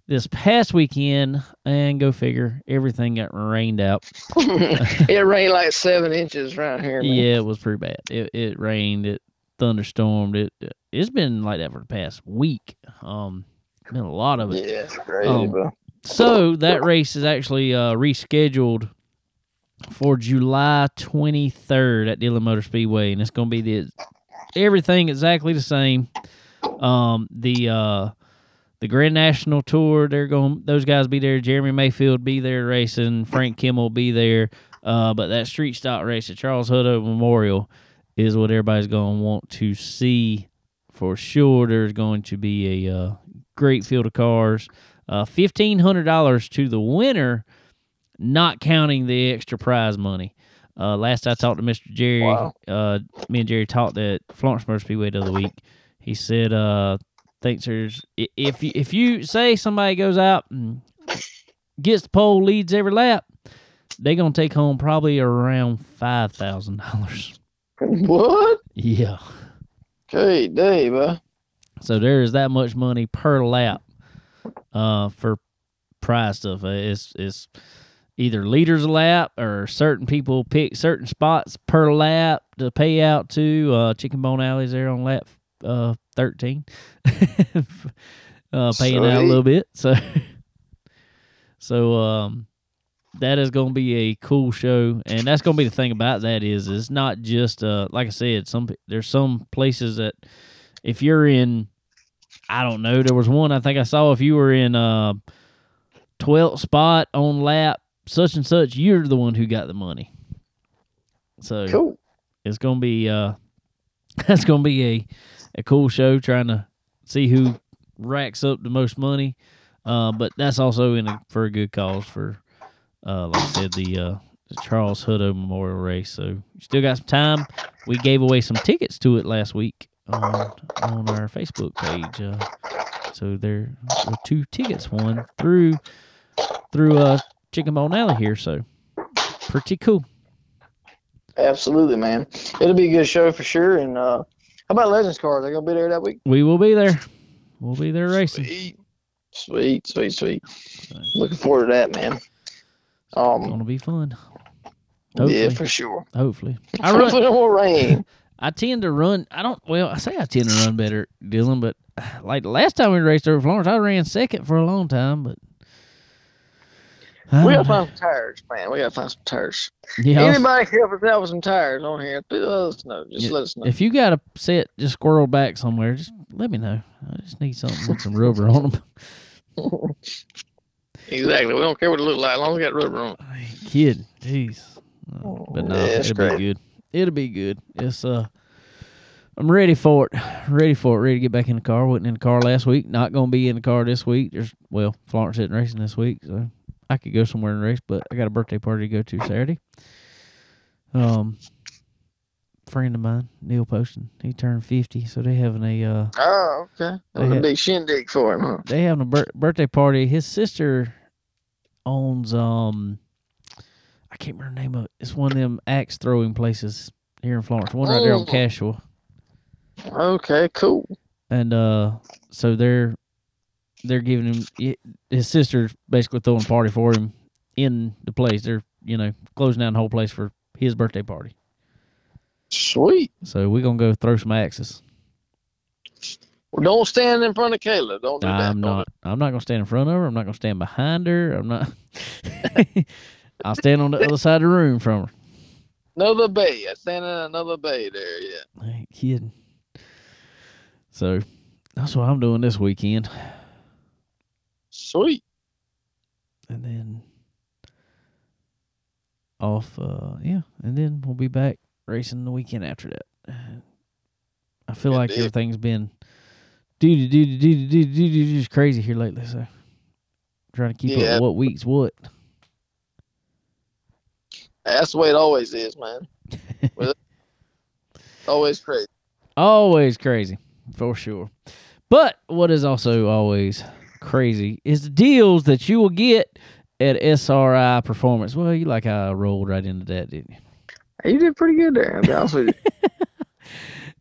this past weekend. And go figure, everything got rained out. it rained like seven inches around here, man. Yeah, it was pretty bad. It it rained, it thunderstormed. It it's been like that for the past week. Um, been a lot of it. Yeah, it's crazy, Um, bro. So that race is actually uh, rescheduled for July 23rd at Dillon Motor Speedway, and it's going to be the everything exactly the same. Um, the uh, the Grand National Tour, they're going; those guys be there. Jeremy Mayfield be there racing. Frank Kimmel will be there. Uh, but that street stock race at Charles Hutto Memorial is what everybody's going to want to see for sure. There's going to be a uh, great field of cars. Uh, $1,500 to the winner, not counting the extra prize money. Uh, last I talked to Mr. Jerry, Wow. uh, me and Jerry talked at Florence Motor Speedway the other week. He said, uh, thinks there's if you, if you say somebody goes out and gets the pole, leads every lap, they're gonna take home probably around five thousand dollars. What? Yeah. Okay, Dave? So there is that much money per lap, uh, for prize stuff. Uh, It's it's either leaders lap or certain people pick certain spots per lap to pay out to. Uh, Chicken Bone Alley's there on lap uh thirteen, uh, paying out a little bit. So so um. That is going to be a cool show, and that's going to be the thing about that is it's not just uh like I said, some there's some places that if you're in I don't know, there was one I think I saw if you were in uh 12th spot on lap such and such, you're the one who got the money. So Cool. it's gonna be uh that's gonna be a a cool show trying to see who racks up the most money. Uh, but that's also in a, for a good cause for uh like I said the uh the Charles Hutto Memorial Race. So you still got some time. We gave away some tickets to it last week on on our Facebook page. Uh, so there were two tickets won through through uh Chicken Bone Alley here. So pretty cool. Absolutely, man. It'll be a good show for sure. And uh, how about Legends Cars? They gonna be there that week? We will be there. We'll be there racing. Sweet, sweet, sweet, sweet. Looking forward to that, man. Um, Gonna be fun. yeah, Hopefully, for sure. hopefully. I run. Hopefully it won't rain. I tend to run. I don't. Well, I say I tend to run better, Dillon. But like the last time we raced over Florence, I ran second for a long time. But We gotta find some tires, man. We gotta find some tires. yeah, Anybody can help us out with some tires on here? Let us know. Just Yeah, let us know. if you got a set just squirrel back somewhere, just let me know. I just need something with some rubber on them. exactly. We don't care what it looks like, as long as we got rubber on. it. I ain't kidding. Jeez. Uh, But no, Yeah, it'll great. be good. It'll be good. It's uh I'm ready for it. Ready for it. Ready to get back in the car. Wasn't in the car last week. Not gonna be in the car this week. There's well, Florence isn't racing this week, so I could go somewhere and race, but I got a birthday party to go to Saturday. Um friend of mine, Neil Poston, he turned fifty, so they having a uh Oh, okay. They That's a big shindig for him, huh? they having a bir- birthday party. His sister owns um, can't remember the name of it. It's one of them axe throwing places here in Florence. One right there on Oh. Cashua, Okay, cool. and uh, so they're they're giving him his sister's basically throwing a party for him in the place. They're you know closing down the whole place for his birthday party. Sweet. So we're gonna go throw some axes. Well, don't stand in front of Kayla. Don't do that. I'm not. I'm not gonna stand in front of her. I'm not gonna stand behind her. I'm not. I'll stand on the other side of the room from her. Another bay. I stand in another bay there. Yeah. I ain't kidding. So that's what I'm doing this weekend, Sweet. and then off. Uh, yeah, and then we'll be back racing the weekend after that. I feel like everything's been do do do do do duty, just crazy here lately. So trying to keep Yeah. up what week's what. That's the way it always is, man. Always crazy. Always crazy, for sure. But what is also always crazy is the deals that you will get at SRI Performance. Well, you like how I rolled right into that, didn't you? You did pretty good there. I'll be honest with you.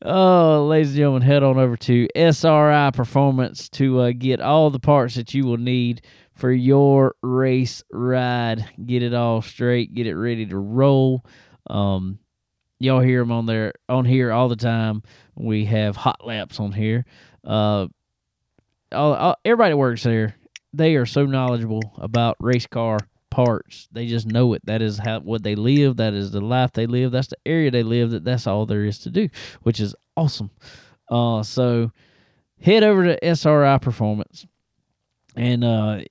Oh, ladies and gentlemen, head on over to SRI Performance to uh, get all the parts that you will need for your race ride. Get it all straight, get it ready to roll. Um, y'all hear them on there on here all the time. We have hot laps on here. Uh, all, all, everybody works there, they are so knowledgeable about race car parts. They just know it. That is how what they live. That is the life they live. That's the area they live. That that's all there is to do, which is awesome. Uh, so head over to SRI Performance and uh,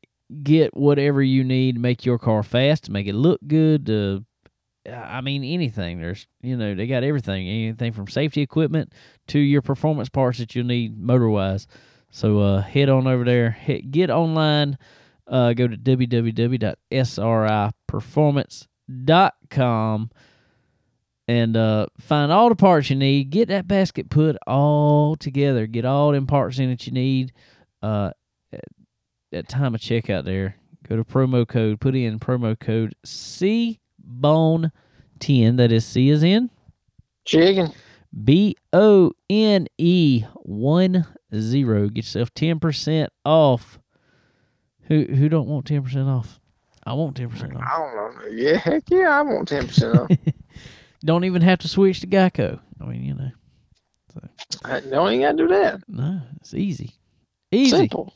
get whatever you need to make your car fast, to make it look good, to I mean anything. There's you know they got everything, anything from safety equipment to your performance parts that you'll need motor wise. So uh, head on over there, hit, get online, uh, go to www.sriperformance.com and uh, find all the parts you need. Get that basket put all together. Get all them parts in that you need. Uh, at, time of checkout, there, go to promo code. Put in promo code C Bone ten. That is C is in Chicken. B O N E one zero. Get yourself ten percent off. Who who don't want ten percent off? I want ten percent off. I don't know. Yeah, heck yeah, I want ten percent off. Don't even have to switch to Geico. I mean, you know, I don't even gotta do that. no, it's easy, easy. Simple.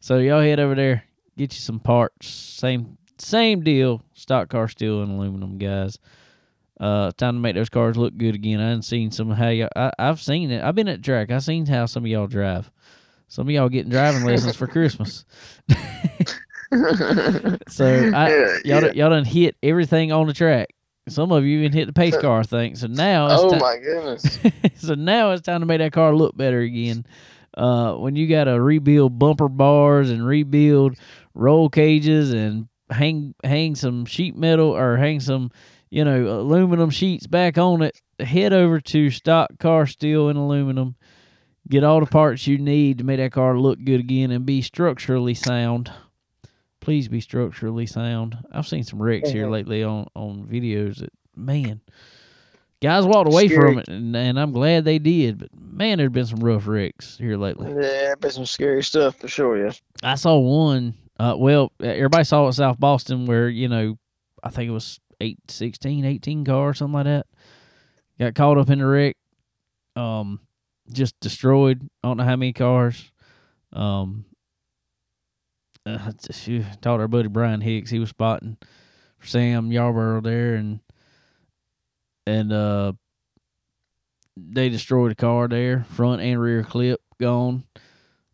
So y'all head over there, get you some parts. Same same deal. Stock car steel and aluminum, guys. Uh, time to make those cars look good again. I haven't seen some how y'all. I, I've seen it. I've been at track. I've seen how some of y'all drive. Some of y'all getting driving lessons for Christmas. So I, Yeah, y'all, yeah. y'all done hit everything on the track. Some of you even hit the pace car, thing. So now it's Oh ti- my goodness. so now it's time to make that car look better again. Uh, when you got to rebuild bumper bars and rebuild roll cages and hang hang some sheet metal or hang some you know aluminum sheets back on it, head over to Stock Car Steel and Aluminum. Get all the parts you need to make that car look good again and be structurally sound. Please be structurally sound. I've seen some wrecks here Mhm. lately on on videos that man guys walked away Scary. from it and, and i'm glad they did but man there's been some rough wrecks here lately Yeah, been some scary stuff for sure. Yes. i saw one uh, well everybody saw it south boston where you know i think it was 8 16 18 car or something like that got caught up in the wreck um just destroyed i don't know how many cars um uh, phew, talked to our buddy brian hicks he was spotting for sam yarborough there and and uh they destroyed a car there front and rear clip gone.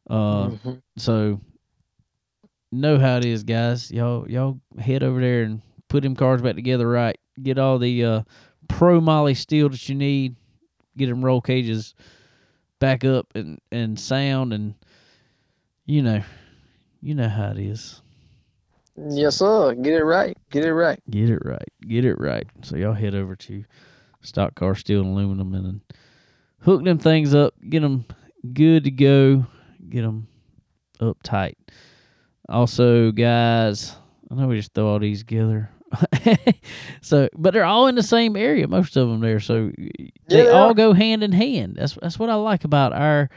Uh Mhm. so know how it is guys. Y'all y'all head over there and put them cars back together right. Get all the uh chromoly steel that you need. Get them roll cages back up and and sound and you know you know how it is Yes, sir. Get it right. Get it right. Get it right. Get it right. So y'all head over to Stock Car Steel and Aluminum and hook them things up. Get them good to go. Get them up tight. Also, guys, I know we just throw all these together. so, but they're all in the same area. Most of them there, so Yeah, they they all go hand in hand. That's that's what I like about our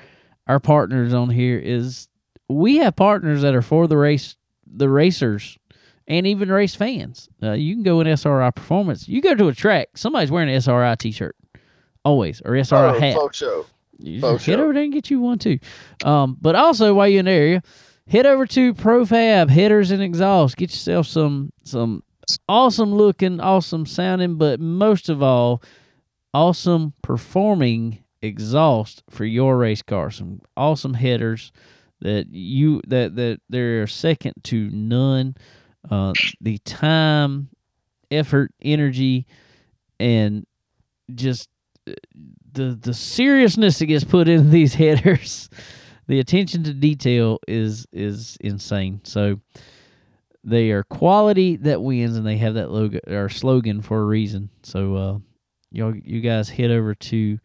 our partners on here is we have partners that are for the race, the racers, and even race fans. Uh, you can go in SRI Performance. You go to a track, somebody's wearing an SRI T-shirt, always or SRI oh, hat. folk show. You just head over there and get you one too. Um, but also while you're in the area, head over to Profab Headers and Exhaust. Get yourself some some awesome looking, awesome sounding, but most of all, awesome performing exhaust for your race car. Some awesome headers that you that that they're second to none. Uh, the time, effort, energy, and just uh, the the seriousness that gets put into these headers, the attention to detail is is insane. So they are quality that wins, and they have that logo or slogan for a reason. So uh, y'all, you guys head over to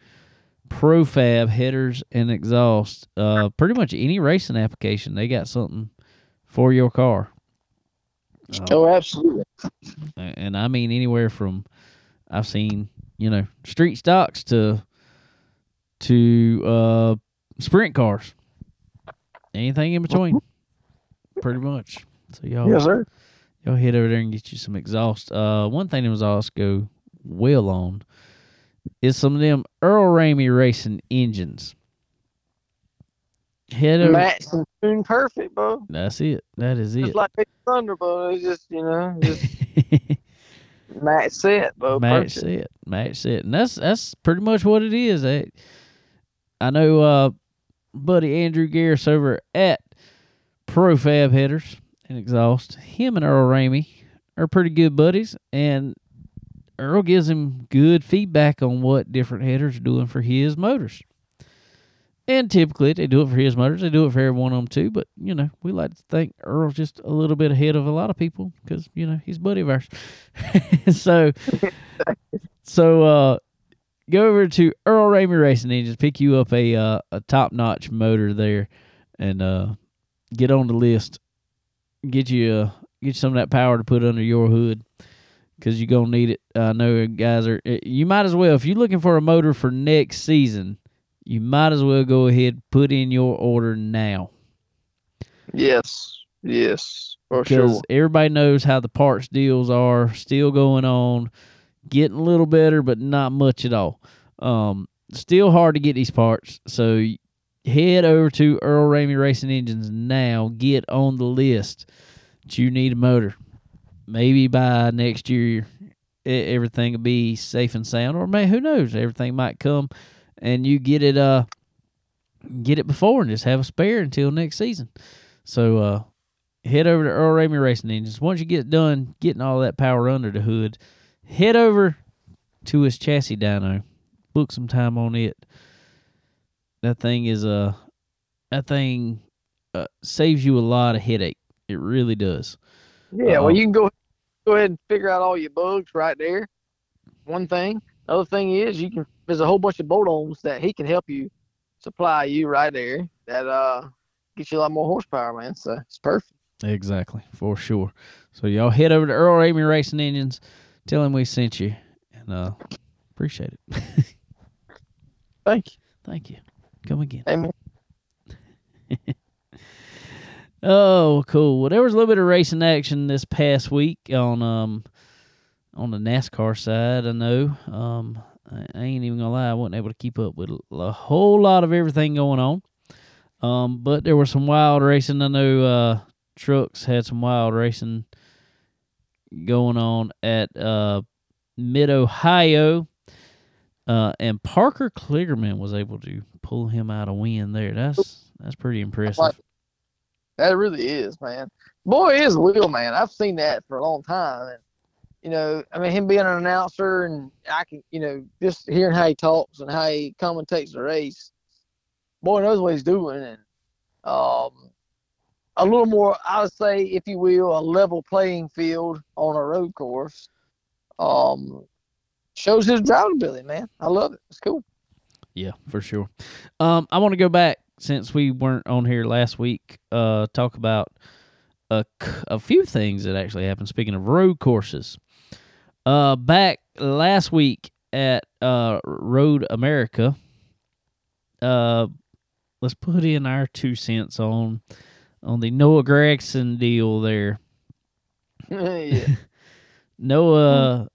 Profab headers and exhaust. Uh, pretty much any racing application, they got something for your car. Uh, Oh, absolutely. and I mean anywhere from I've seen you know street stocks to to uh sprint cars, anything in between, pretty much. So y'all Yes, sir. y'all head over there and get you some exhaust. Uh, one thing that was also go well on is some of them Earl Ramey racing engines. Head over. Match and tune perfect, bro. That's it. That is Just it. like Big Thunder, bro. It's just you know, just match set, bro. match perfect. set, match set, and that's that's pretty much what it is. I, I know, uh, buddy Andrew Garris over at Profab Headers and Exhaust. Him and Earl Ramey are pretty good buddies, and Earl gives him good feedback on what different headers are doing for his motors. And typically they do it for his motors. They do it for every one of them too. But you know, we like to think Earl's just a little bit ahead of a lot of people because you know he's buddy of ours. so, so uh, go over to Earl Ramey Racing Engines, pick you up a uh, a top notch motor there, and uh, get on the list. Get you uh, get you some of that power to put under your hood because you're gonna need it. I know guys are. You might as well if you're looking for a motor for next season you might as well go ahead put in your order now. Yes, yes, for because sure. everybody knows how the parts deals are still going on, getting a little better, but not much at all. Um, still hard to get these parts, so head over to Earl Ramey Racing Engines now. Get on the list. That you need a motor. Maybe by next year, everything will be safe and sound, or may who knows, everything might come and you get it uh get it before and just have a spare until next season. So uh head over to Earl Ramey Racing Engines. Once you get done getting all that power under the hood, head over to his chassis dyno. Book some time on it. That thing is uh that thing uh, saves you a lot of headache. It really does. Yeah, uh well you can go go ahead and figure out all your bugs right there. One thing. Other thing is you can there's a whole bunch of bolt-ons that he can help you supply you right there that uh gets you a lot more horsepower, man. So it's perfect. Exactly, for sure. So y'all head over to Earl Ramey Racing Engines, tell him we sent you, and uh appreciate it. Thank you. Thank you. Come again. Amen. oh, cool. Well, there was a little bit of racing action this past week on um on the NASCAR side. I know. Um, I, ain't even gonna lie, I wasn't able to keep up with a whole lot of everything going on. Um, but there was some wild racing. I know uh, trucks had some wild racing going on at uh, Mid Ohio. Uh, and Parker Kligerman was able to pull him out a win there. That's that's pretty impressive. That really is, man. Boy is a wheel man. I've seen that for a long time, and you know, I mean, him being an announcer and I can, you know, just hearing how he talks and how he commentates the race, boy knows what he's doing. And um, a little more, I would say, if you will, a level playing field on a road course. Um, shows his driving drivability, man. I love it. It's cool. Yeah, for sure. Um, I want to go back since we weren't on here last week. Uh, talk about a, a few things that actually happened. Speaking of road courses, uh, back last week at uh, Road America, uh, let's put in our two cents on on the Noah Gragson deal there. Noah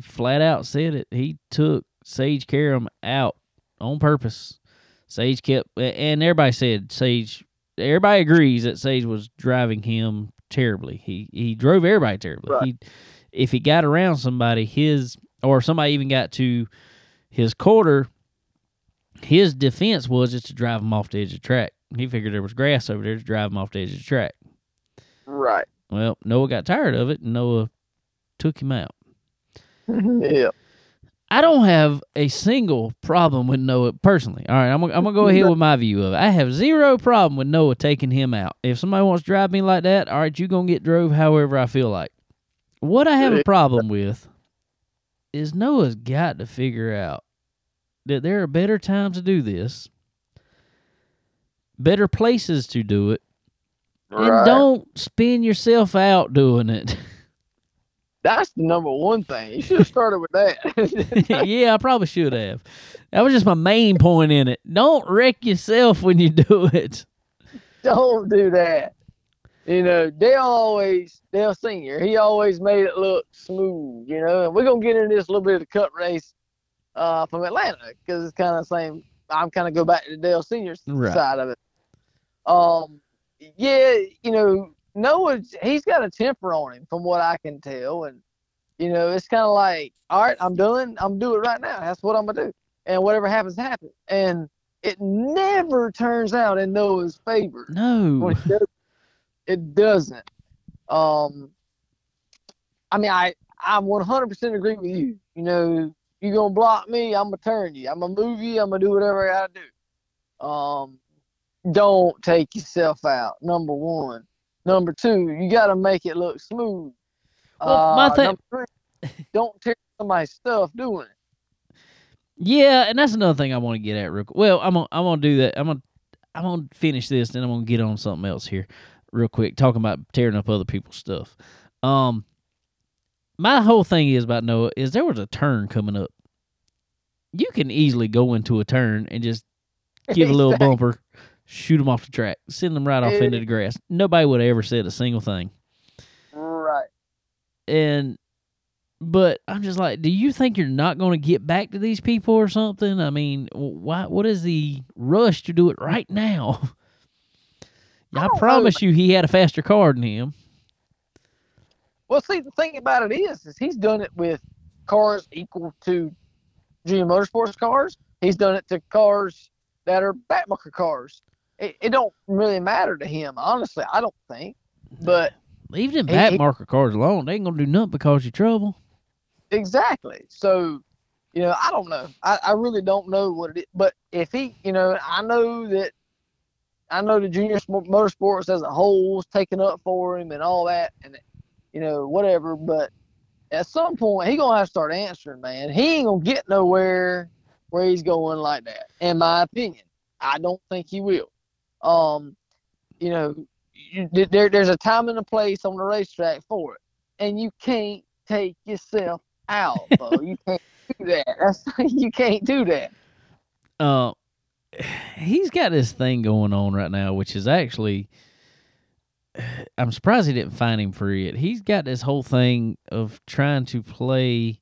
flat out said it. He took Sage Karam out on purpose. Sage kept, and everybody said Sage. Everybody agrees that Sage was driving him terribly. He he drove everybody terribly. Right. He if he got around somebody, his or somebody even got to his quarter, his defense was just to drive him off the edge of the track. He figured there was grass over there to drive him off the edge of the track. Right. Well, Noah got tired of it, and Noah took him out. yeah. I don't have a single problem with Noah personally. All right, I'm gonna, I'm gonna go ahead with my view of it. I have zero problem with Noah taking him out. If somebody wants to drive me like that, all right, you gonna get drove however I feel like. What I have a problem with is Noah's got to figure out that there are better times to do this, better places to do it, right. and don't spin yourself out doing it. That's the number one thing. You should have started with that. yeah, I probably should have. That was just my main point in it. Don't wreck yourself when you do it. Don't do that you know, Dale always, Dale Senior, he always made it look smooth, you know. And we're gonna get into this a little bit of the Cup race uh, from Atlanta because it's kind of the same. I'm kind of go back to the Dale Senior right. side of it. Um, yeah, you know, Noah, he's got a temper on him from what I can tell, and you know, it's kind of like, all right, I'm doing, I'm doing it right now. That's what I'm gonna do, and whatever happens, happens. And it never turns out in Noah's favor. No. It doesn't. Um, I mean, I I 100% agree with you. You know, you're gonna block me, I'm gonna turn you. I'm gonna move you. I'm gonna do whatever I gotta do. Um, don't take yourself out. Number one. Number two, you gotta make it look smooth. Well, my Uh, thing- three, don't tear somebody's stuff doing it. Yeah, and that's another thing I want to get at real quick. Well, I'm gonna I'm gonna do that. I'm gonna I'm gonna finish this, then I'm gonna get on something else here, real quick. Talking about tearing up other people's stuff. Um, my whole thing is about Noah is there was a turn coming up. You can easily go into a turn and just give a little bumper, shoot them off the track, send them right off into the grass. Nobody would have ever said a single thing. Right. and but I'm just like, do you think you're not going to get back to these people or something? I mean, why? What is the rush to do it right now? I I, don't know, promise you, he had a faster car than him. Well, see, the thing about it is, is he's done it with cars equal to GM Motorsports cars. He's done it to cars that are backmarker cars. It, it don't really matter to him, honestly. I don't think. But Leave them He- back he- marker cars alone. They ain't gonna do nothing because you trouble. exactly. So, you know, I don't know. I, I really don't know what it is. But if he, you know, I know that. I know the junior motorsports as a whole is taking up for him and all that, and you know whatever. But at some point, he gonna have to start answering, man. He ain't gonna get nowhere where he's going like that. In my opinion, I don't think he will. Um, you know, you, there, there's a time and a place on the racetrack for it, and you can't take yourself out, you can't do that. That's you can't do that. Uh, he's got this thing going on right now, which is actually. I'm surprised he didn't fine him for it. He's got this whole thing of trying to play.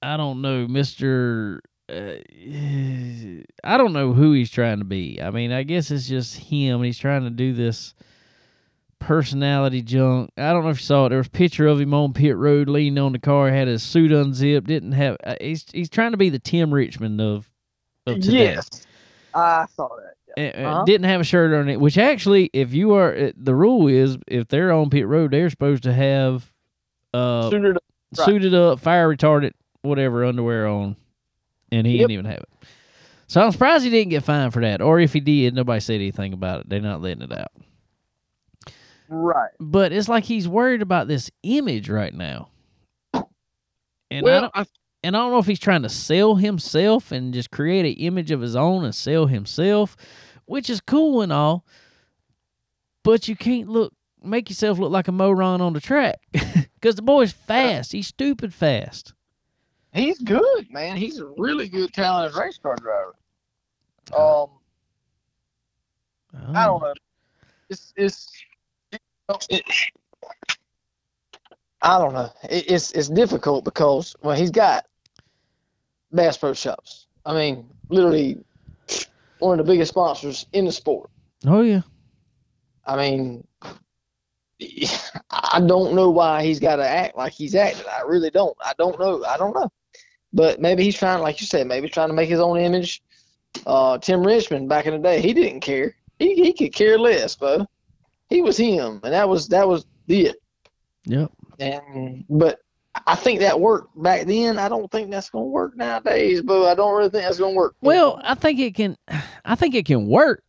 I don't know, Mister. Uh, I don't know who he's trying to be. I mean, I guess it's just him. and He's trying to do this personality junk. I don't know if you saw it. There was a picture of him on pit road, leaning on the car, had his suit unzipped. Didn't have. Uh, he's he's trying to be the Tim Richmond of of today. Yes, I saw that. Uh, Uh-huh. didn't have a shirt on it. Which actually, if you are, the rule is if they're on pit road, they're supposed to have uh Suited up. Right. suited up, fire retardant, whatever underwear on, and he Yep. didn't even have it. So I'm surprised he didn't get fined for that. Or if he did, nobody said anything about it. They're not letting it out. Right. But it's like he's worried about this image right now. And I don't I, and I don't know if he's trying to sell himself and just create an image of his own and sell himself, which is cool and all. But you can't look make yourself look like a moron on the track because the boy's fast. He's stupid fast. He's good, man. He's a really good, talented race car driver. Um, I don't know. It's it's. It, I don't know. It, it's it's difficult because well, he's got Bass Pro Shops. I mean, literally one of the biggest sponsors in the sport. Oh yeah. I mean, I don't know why he's got to act like he's acting. I really don't. I don't know. I don't know. But maybe he's trying, like you said, maybe he's trying to make his own image. Uh, Tim Richmond back in the day, he didn't care. He he could care less, bro. He was him, and that was that was it. Yep. And but I think that worked back then. I don't think that's gonna work nowadays, but I don't really think that's gonna work. Well, I think it can. I think it can work,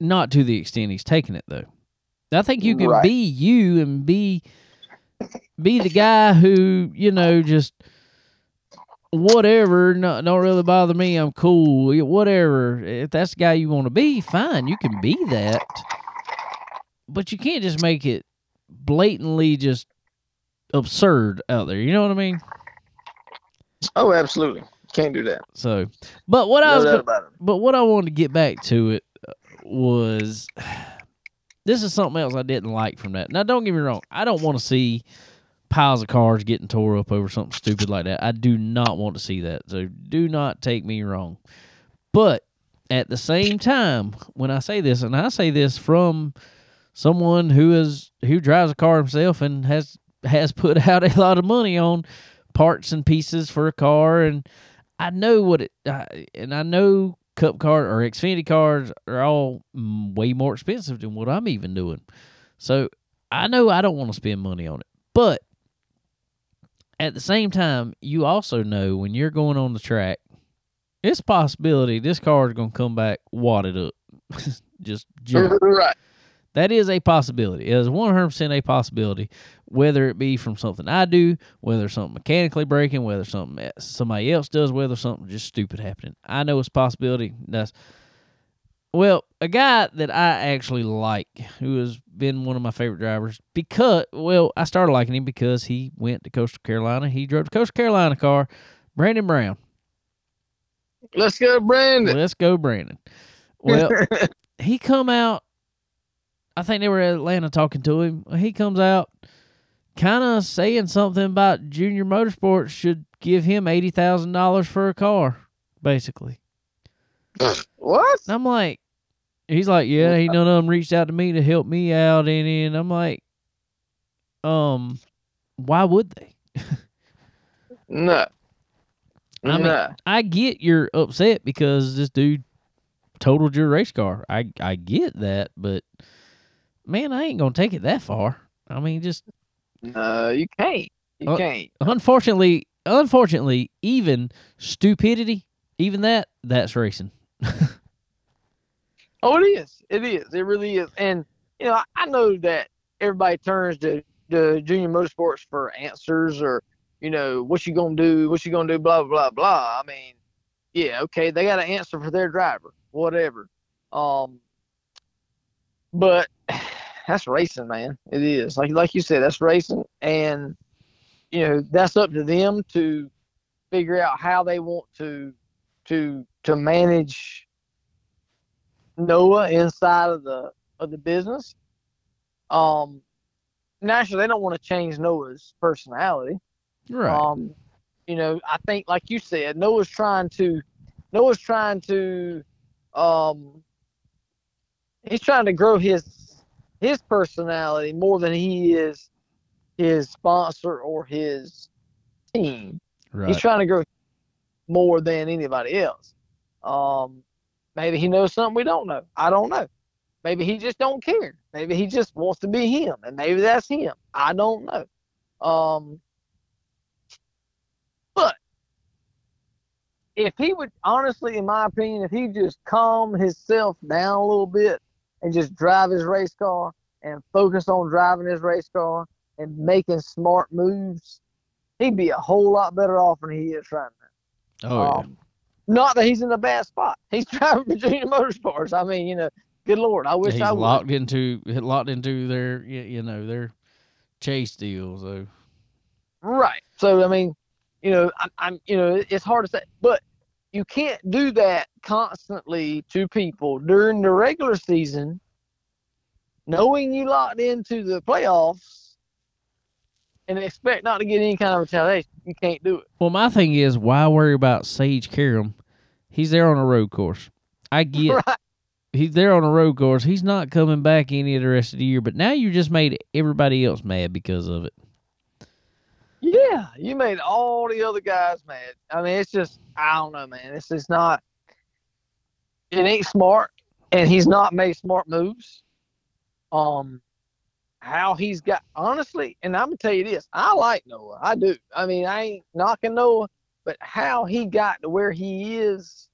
not to the extent he's taking it though. I think you can Right. be you and be be the guy who you know just whatever. No, don't really bother me. I'm cool. Whatever. If that's the guy you want to be, fine. You can be that, but you can't just make it blatantly just absurd out there. You know what I mean? oh, absolutely, can't do that. So, but what I was gonna, but what I wanted to get back to it uh, was this is something else I didn't like from that. Now, don't get me wrong, I don't want to see piles of cars getting tore up over something stupid like that. I do not want to see that. So, do not take me wrong. But at the same time, when I say this, and I say this from someone who is who drives a car himself and has has put out a lot of money on parts and pieces for a car and I know what it, I, and I know Cup car or Xfinity cars are all mm, way more expensive than what I'm even doing. So I know I don't want to spend money on it, but at the same time, you also know when you're going on the track, it's a possibility this car is going to come back wadded up, just junk. right. That is a possibility. It is 100% a possibility, whether it be from something I do, whether something mechanically breaking, whether something somebody else does, whether something just stupid happening. I know it's a possibility. That's well, a guy that I actually like, who has been one of my favorite drivers, because well, I started liking him because he went to Coastal Carolina. He drove the Coastal Carolina car. Brandon Brown. Let's go, Brandon. Let's go, Brandon. Well, he come out. I think they were at Atlanta talking to him. He comes out, kind of saying something about Junior Motorsports should give him eighty thousand dollars for a car, basically. What? And I'm like, he's like, yeah, he none of them reached out to me to help me out any, and I'm like, um, why would they? No. I mean, no. I get you're upset because this dude totaled your race car. I I get that, but man, I ain't gonna take it that far. I mean, just No, you can't. You Uh, can't. unfortunately, unfortunately, even stupidity, even that, that's racing. Oh, it is. It is. It really is. And you know, I, know that everybody turns to to Junior Motorsports for answers or you know what you gonna do, what you gonna do, blah blah blah. I mean, yeah, okay, they got an answer for their driver, whatever. Um, but that's racing, man. It is like like you said, that's racing, and you know that's up to them to figure out how they want to to to manage Noah inside of the of the business. Um, naturally, they don't want to change Noah's personality. Right. Um, you know, I think, like you said, Noah's trying to Noah's trying to um, he's trying to grow his his personality more than he is his sponsor or his team. right. He's trying to grow more than anybody else. Um, maybe he knows something we don't know. I don't know. Maybe he just don't care. Maybe he just wants to be him, and maybe that's him. I don't know. Um, but if he would honestly, in my opinion, if he just calm himself down a little bit and just drive his race car and focus on driving his race car and making smart moves, he'd be a whole lot better off than he is right oh yeah. Um, not that he's in a bad spot. He's driving Virginia Motorsports. I mean, you know, good lord, I wish He's I would. locked into locked into their you know their chase deal. So Right. So I mean, you know, I, I'm, you know, it's hard to say, but you can't do that constantly to people during the regular season, knowing you locked into the playoffs, and expect not to get any kind of retaliation. You can't do it. Well, my thing is, why worry about Sage Karam? He's there on a road course. I get Right. he's there on a road course. He's not coming back any of the rest of the year. But now you just made everybody else mad because of it. Yeah, you made all the other guys mad. I mean, it's just I don't know, man. It's just not. It ain't smart, and he's not made smart moves. Um, how he's got honestly, and I'm gonna tell you this: I like Noah. I do. I mean, I ain't knocking Noah, but how he got to where he is,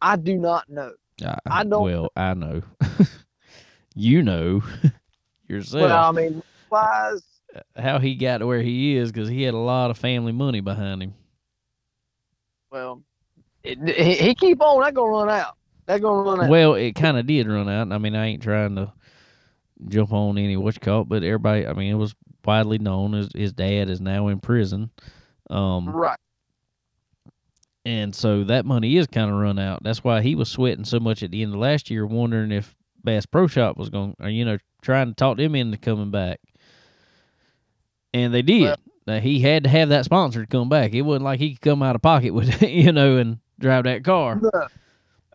I do not know. I, I don't- Well, I know. you know yourself Well, I mean, wise. how he got to where he is because he had a lot of family money behind him. Well, it, he, he keep on. That gonna run out. That gonna run out. Well, it kind of did run out. I mean, I ain't trying to jump on any what you call it, but everybody. I mean, it was widely known as his dad is now in prison. Um, right. and so that money is kind of run out. That's why he was sweating so much at the end of last year, wondering if Bass Pro Shop was going, or you know, trying to talk them into coming back. And they did. Well- Uh, he had to have that sponsor to come back. It wasn't like he could come out of pocket with, you know, and drive that car.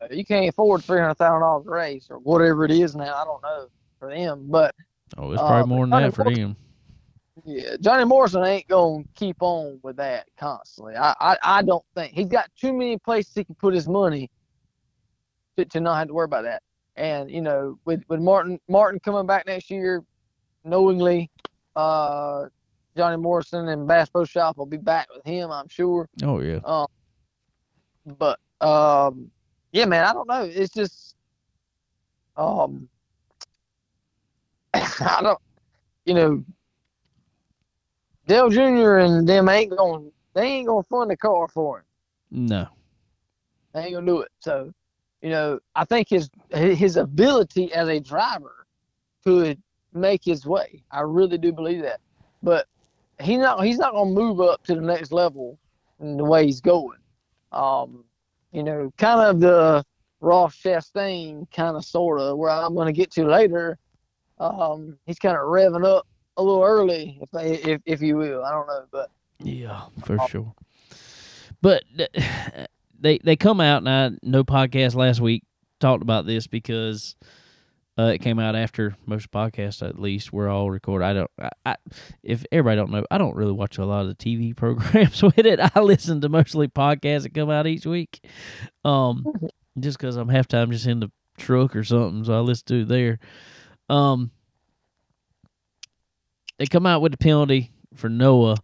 You can't afford three hundred thousand dollars a race or whatever it is now. I don't know for them, but Oh, it's Uh, probably more than Johnny that for Morrison- him. yeah, Johnny Morrison ain't gonna keep on with that constantly. I, I, I don't think he's got too many places he can put his money to, to not have to worry about that. And you know, with with Martin Martin coming back next year, knowingly, uh, Johnny Morrison and Bass Pro Shop will be back with him, I'm sure. Oh yeah. Um, but um, yeah, man, I don't know. It's just um, I don't, you know, Dale Jr. and them ain't gonna they ain't gonna fund the car for him. No. They ain't gonna do it. So, you know, I think his his ability as a driver could make his way. I really do believe that. But he's not he's not gonna move up to the next level in the way he's going. Um, you know, kind of the Ross Chastain kind of sort of where I'm gonna get to later. Um, he's kind of revving up a little early, if if if you will. I don't know, but Yeah, for sure. But they they come out and I no podcast last week talked about this because uh, it came out after most podcasts at least we're all recorded. I don't I, I if everybody don't know, I don't really watch a lot of the TV programs with it. I listen to mostly podcasts that come out each week. Um just cuz I'm half time just in the truck or something, so I listen to it there. Um they come out with the penalty for Noah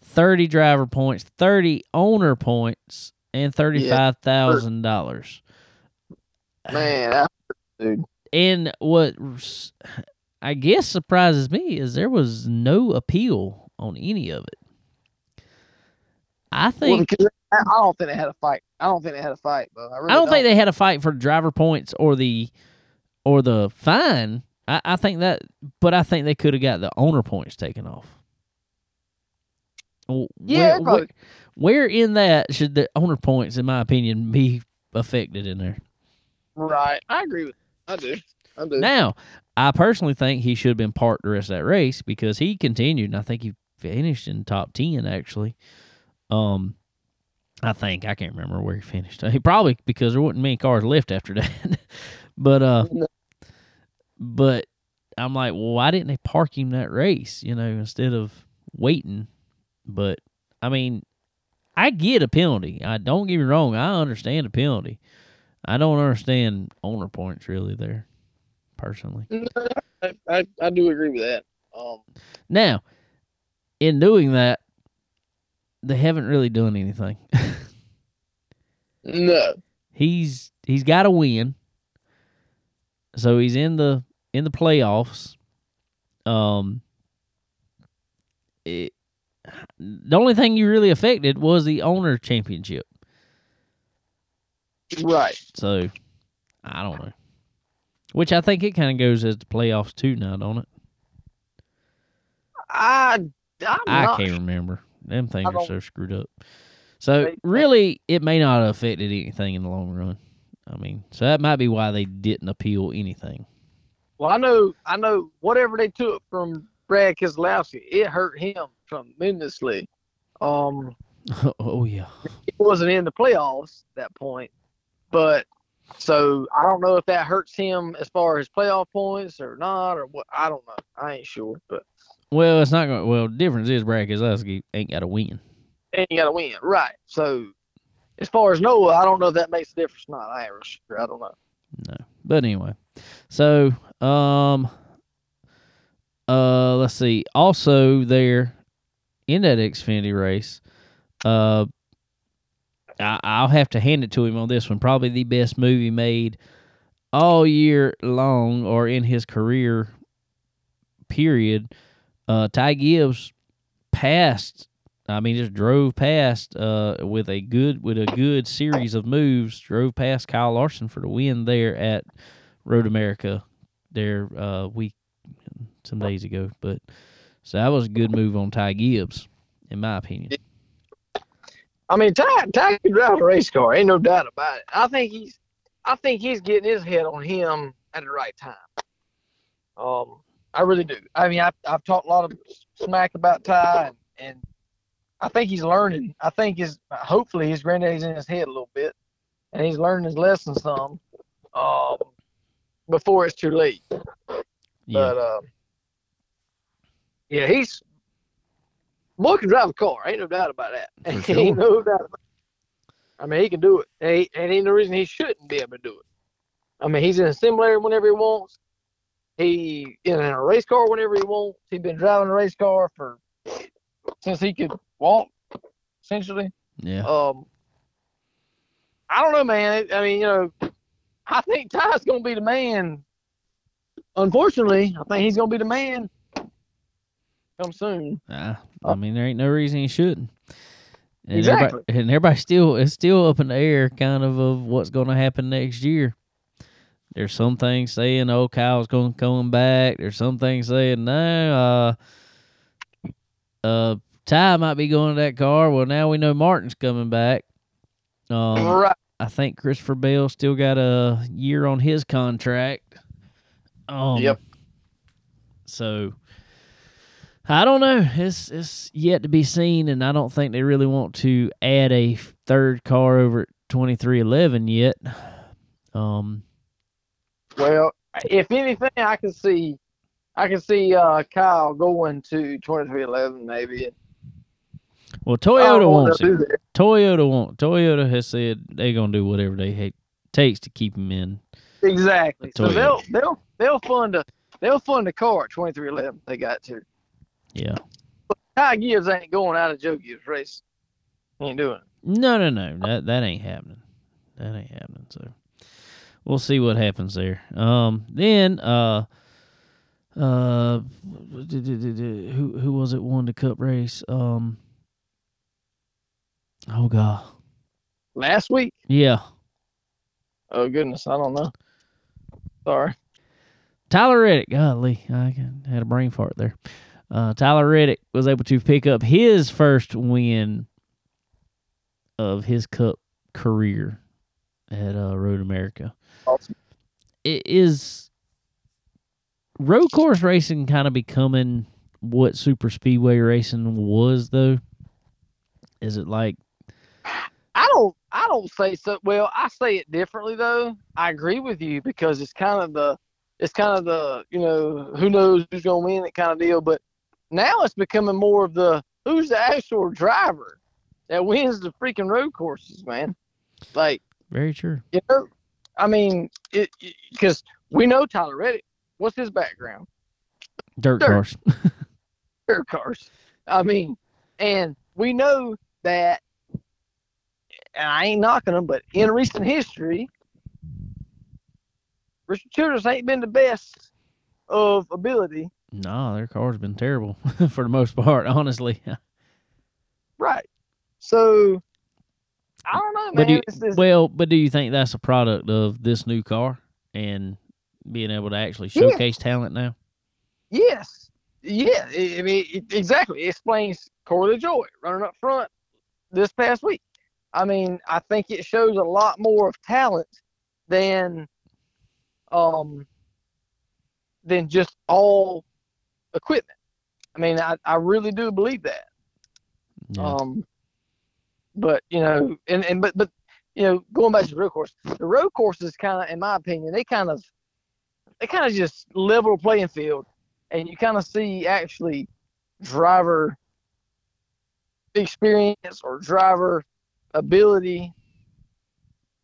30 driver points, 30 owner points, and $35,000. man, I, dude, And what I guess surprises me is there was no appeal on any of it. I think because I, don't think they had a fight. I don't think they had a fight, but I, really I don't think they had a fight for driver points or the or the fine. I, I think that, but I think they could have got the owner points taken off. Well, Yeah, where, where, where in that should the owner points, in my opinion, be affected in there? Right, I agree with. I do. I do. Now, I personally think he should have been parked the rest of that race because he continued, and I think he finished in top ten actually. Um, I think I can't remember where he finished. He probably because there wasn't many cars left after that. but uh, No. But I'm like, well, why didn't they park him that race? You know, instead of waiting. But I mean, I get a penalty. I don't get me wrong. I understand a penalty. I don't understand owner points really there, personally. I, I, I do agree with that. Um, Now, in doing that, they haven't really done anything. no, he's he's got to win, so he's in the in the playoffs. Um, it, the only thing you really affected was the owner championship. right. So, I don't know. Which I think it kind of goes as the playoffs too now, don't it? I, I'm I not can't remember. Them things are so screwed up. So really, it may not have affected anything in the long run. I mean, so that might be why they didn't appeal anything. Well, I know, I know. Whatever they took from Brad Keselowski, it hurt him tremendously. Um, oh yeah, he wasn't in the playoffs at that point, but so I don't know if that hurts him as far as playoff points or not, or what. I don't know. I ain't sure, but Well, it's not going. Well, the difference is Brad Keselowski ain't got to win. you got to win, right? So as far as Noah, I don't know if that makes a difference or not. I ain't sure. I don't know. No, but anyway. So, um, uh, let's see. Also, there in that Xfinity race, uh, I, I'll have to hand it to him on this one. Probably the best movie made all year long or in his career. Period. Uh, Ty Gibbs passed. I mean, just drove past uh, with a good with a good series of moves. Drove past Kyle Larson for the win there at Road America there uh, week some days ago. But so that was a good move on Ty Gibbs, in my opinion. I mean, Ty, Ty can drive a race car. Ain't no doubt about it. I think he's, I think he's getting his head on him at the right time. Um, I really do. I mean, I, I've talked a lot of smack about Ty, and, and I think he's learning. I think his, hopefully, his granddaddy's in his head a little bit, and he's learning his lesson some. Um, before it's too late. Yeah, But um, yeah, he's boy can drive a car. Ain't no doubt about that. Sure. ain't no doubt about it. I mean, he can do it. And, he, and ain't no reason he shouldn't be able to do it. I mean, he's in a simulator whenever he wants. He in a race car whenever he wants. He's been driving a race car for since he could walk, essentially. Yeah. Um, I don't know, man. I mean, you know, I think Ty's gonna be the man. Unfortunately, I think he's gonna be the man. Come soon. Uh, I mean, there ain't no reason he shouldn't. And Exactly. Everybody, and everybody still it's still up in the air, kind of of what's going to happen next year. There's some things saying, "Oh, Kyle's going to come back." There's some things saying, "No, uh, uh, Ty might be going to that car." Well, now we know Martin's coming back. Um, right. I think Christopher Bell still got a year on his contract. Um, Yep. So I don't know. It's it's yet to be seen, and I don't think they really want to add a third car over at twenty three eleven yet. Um, Well, if anything, I can see, I can see uh, Kyle going to twenty three eleven maybe. Well, Toyota know wants it. Toyota want. Toyota has said they're gonna do whatever they ha- takes to keep him in. Exactly. So they'll they'll they'll fund a they'll fund a car at twenty three eleven. They got to. Yeah. But Ty Gibbs ain't going out of Joe Gibbs race. He ain't doing it. No, no, no. That that ain't happening. That ain't happening. So we'll see what happens there. Um then uh uh who who was it won the cup race? Um Oh god. Last week. Yeah. Oh goodness, I don't know. Sorry. Tyler Reddick, golly, I had a brain fart there. Uh, Tyler Reddick was able to pick up his first win of his Cup career at uh, Road America. Awesome. It is road course racing kind of becoming what super speedway racing was, though. Is it like don't I don't say so well, I say it differently though. I agree with you because it's kind of the it's kind of the, you know, who knows who's gonna win it kind of deal. But now it's becoming more of the who's the actual driver that wins the freaking road courses, man. Like, very true? you know, I mean, it because we know Tyler Reddick. What's his background? Dirt, Dirt. cars. dirt cars. I mean, and we know that, and I ain't knocking them, but in recent history, Richard Childress ain't been the best of ability. no, their car's been terrible for the most part, honestly. Right. So, I don't know, man. But do you, well, but do you think that's a product of this new car and being able to actually Yeah. showcase talent now? yes. Yeah. I mean, it, exactly. It explains Corey Joy running up front this past week. I mean, I think it shows a lot more of talent than um than just all equipment. I mean, I, I really do believe that. Yeah. Um, but you know, and, and but but you know, going back to the road course, the road courses kind of, in my opinion, they kind of they kind of just level playing field, and you kind of see actually driver experience or driver ability.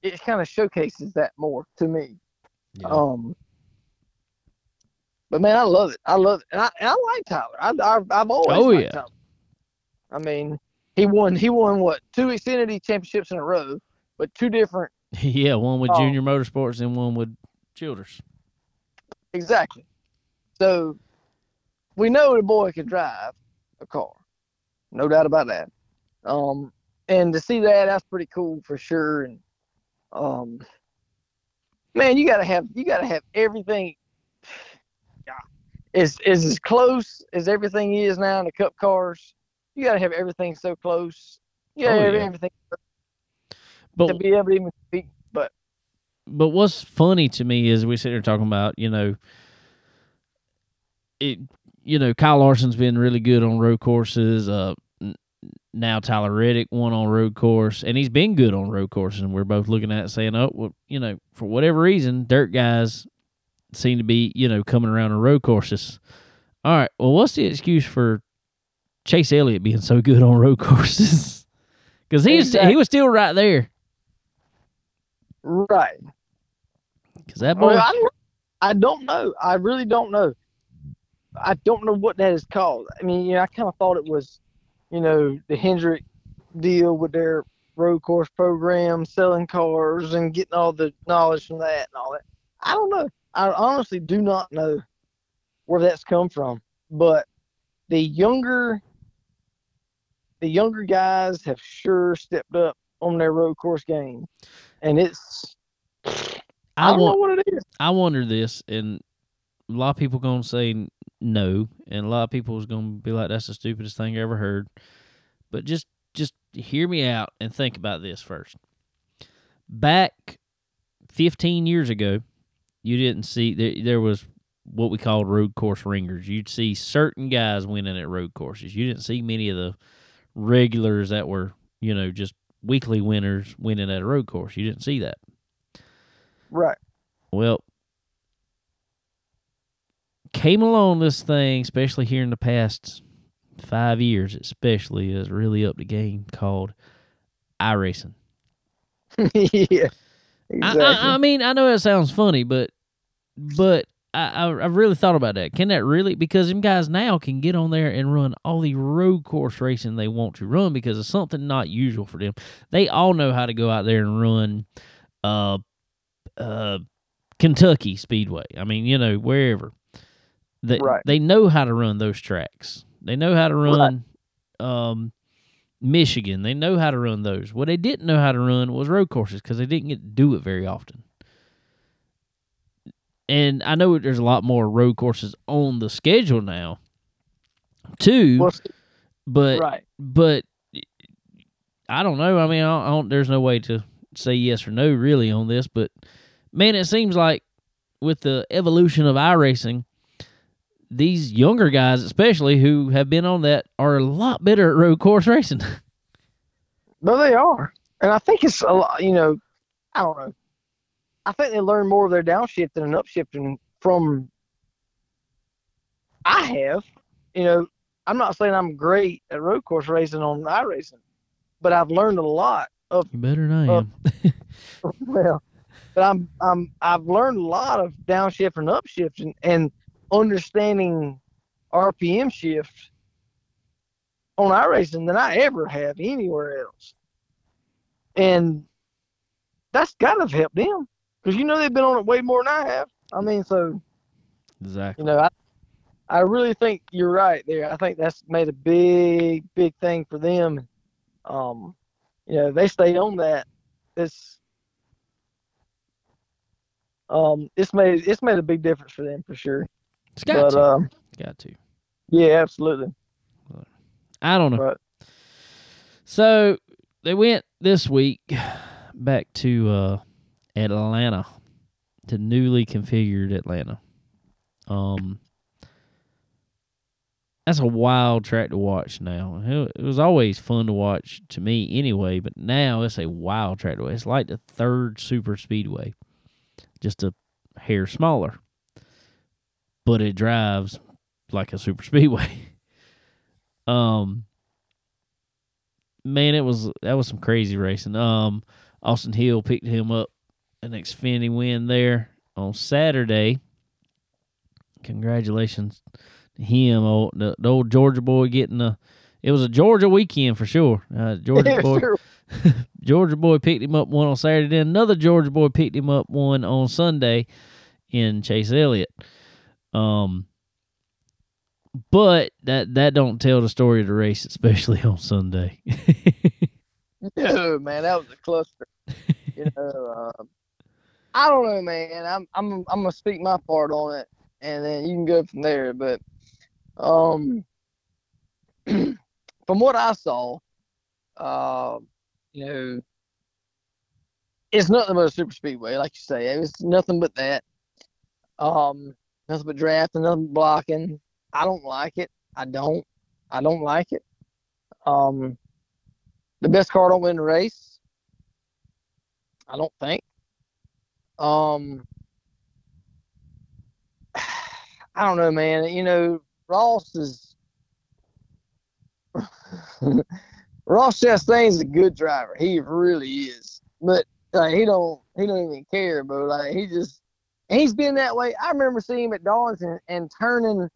It kind of showcases that more to me. yeah. Um, but man, I love it. I love it, and I, and I like Tyler. I, I've, I've always Oh, liked yeah. Tyler. I mean, he won. He won what two Xfinity championships in a row, but two different. yeah, one with Oh. Junior Motorsports and one with Childress. Exactly. So we know the boy can drive a car, no doubt about that. Um, and to see that, that's pretty cool for sure. And um, man, you gotta have you gotta have everything. Yeah, is is as close as everything is now in the Cup cars. You gotta have everything so close. You Oh, yeah. everything But to be able to even compete. But but what's funny to me is we sit here talking about you know it you know Kyle Larson's been really good on road courses uh now Tyler Reddick won on road course and he's been good on road courses and we're both looking at it saying oh well you know for whatever reason dirt guys seem to be you know coming around on road courses all right well what's the excuse for Chase Elliott being so good on road courses because he was he was still right there right. because that boy Well, I, don't- I don't know. I really don't know. I don't know what that is called. I mean, you know, I kind of thought it was you know, the Hendrick deal with their road course program, selling cars and getting all the knowledge from that and all that. I don't know. I honestly do not know where that's come from. But the younger the younger guys have sure stepped up on their road course game. And it's I, don't want, know what it is. I wonder this, and a lot of people gonna say no, and a lot of people is gonna be like, "That's the stupidest thing I ever heard." But just just hear me out and think about this first. Back 15 years ago, you didn't see there, there was what we called road course ringers. You'd see certain guys winning at road courses. You didn't see many of the regulars that were, you know, just weekly winners winning at a road course. You didn't see that. Right. Well, came along this thing, especially here in the past five years, especially is really up the game called iRacing. yeah. Exactly. I, I, I mean, I know it sounds funny, but but I, I I really thought about that. Can that really? Because them guys now can get on there and run all the road course racing they want to run because it's something not usual for them. They all know how to go out there and run, uh, uh, Kentucky Speedway. I mean, you know, wherever. They Right. they know how to run those tracks. They know how to run, um, Michigan. They know how to run those. What they didn't know how to run was road courses because they didn't get to do it very often. And I know there's a lot more road courses on the schedule now, too. Well, but right. but I don't know. I mean, I don't, I don't, there's no way to say yes or no really on this. But man, it seems like with the evolution of iRacing, these younger guys, especially who have been on that, are a lot better at road course racing. No, they are, and I think it's a lot. You know, I don't know. I think they learn more of their downshift downshifting and upshifting from. I have, you know, I'm not saying I'm great at road course racing on iRacing, but I've learned a lot of you better than I am. well, but I'm I'm I've learned a lot of downshift and upshift and, and understanding RPM shift on iRacing than I ever have anywhere else. And that's gotta have helped them. Because you know they've been on it way more than I have. I mean, so exactly. you know, I I really think you're right there. I think that's made a big, big thing for them. Um, you know, they stay on that. It's um, it's made it's made a big difference for them for sure. It's got but to. um, got to. yeah, absolutely. I don't know. But So they went this week back to uh, Atlanta, to newly configured Atlanta. Um, that's a wild track to watch now. It it was always fun to watch to me anyway, but now it's a wild track to watch. It's like the third super speedway, just a hair smaller, but it drives like a super speedway. um, man, it was that was some crazy racing. Um, Austin Hill picked him up an Xfinity win there on Saturday. Congratulations to him, old the, the old Georgia boy getting a. It was a Georgia weekend for sure. Uh, Georgia boy, Georgia boy picked him up one on Saturday. Then another Georgia boy picked him up one on Sunday in Chase Elliott. Um, but that that don't tell the story of the race, especially on Sunday. No, man, that was a cluster. you know, um, I don't know, man. I'm I'm I'm gonna speak my part on it, and then you can go from there. But um, from what I saw, uh, you know, it's nothing but a super speedway, like you say. It's nothing but that. Um, nothing but drafting, nothing but blocking. I don't like it. I don't. I don't like it. Um, the best car don't win the race. I don't think. Um, I don't know, man. You know, Ross is Ross Chastain's a good driver. He really is. But like, he don't he don't even care, bro. Like he just he's been that way. I remember seeing him at Darlington and turning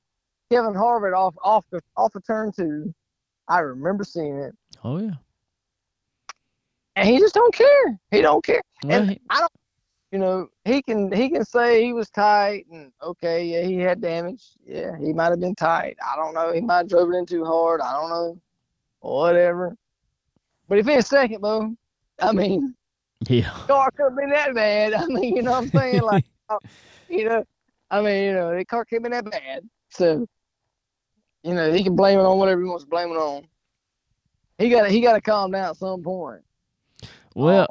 Kevin Harvick off off the off of turn two I remember seeing it, Oh yeah. and he just don't care. He don't care. Well, and he- I don't, you know, he can he can say he was tight and okay, yeah, he had damage. Yeah, he might have been tight. I don't know. He might have drove it in too hard. I don't know. Whatever. But if it's second, Bo, I mean, yeah. car could have been that bad. I mean, you know what I'm saying? Like, you know, I mean, you know, the car could have been that bad. So, you know, he can blame it on whatever he wants to blame it on. He got he got to calm down at some point. well,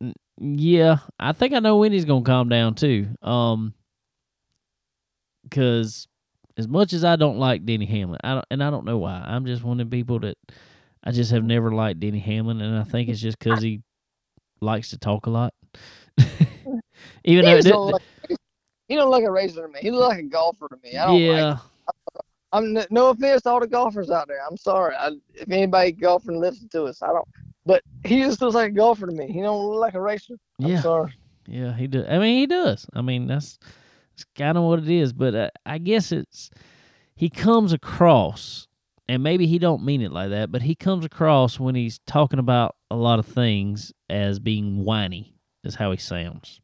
Um, Yeah, I think I know when he's gonna calm down too. Um, because as much as I don't like Denny Hamlin, I don't, and I don't know why. I'm just one of the people that I just have never liked Denny Hamlin, and I think it's just because he likes to talk a lot. Even he though, just it- don't look- he don't look like a racer to me. He look like a golfer to me. I don't yeah, like. I'm no offense to all the golfers out there. I'm sorry. I, if anybody golfing listens to us, I don't. But he just looks like a golfer to me. He don't look like a racer. I'm yeah, sorry. yeah, he does. I mean, he does. I mean, that's that's kind of what it is. But uh, I guess it's he comes across, and maybe he don't mean it like that, but he comes across when he's talking about a lot of things as being whiny. Is how he sounds,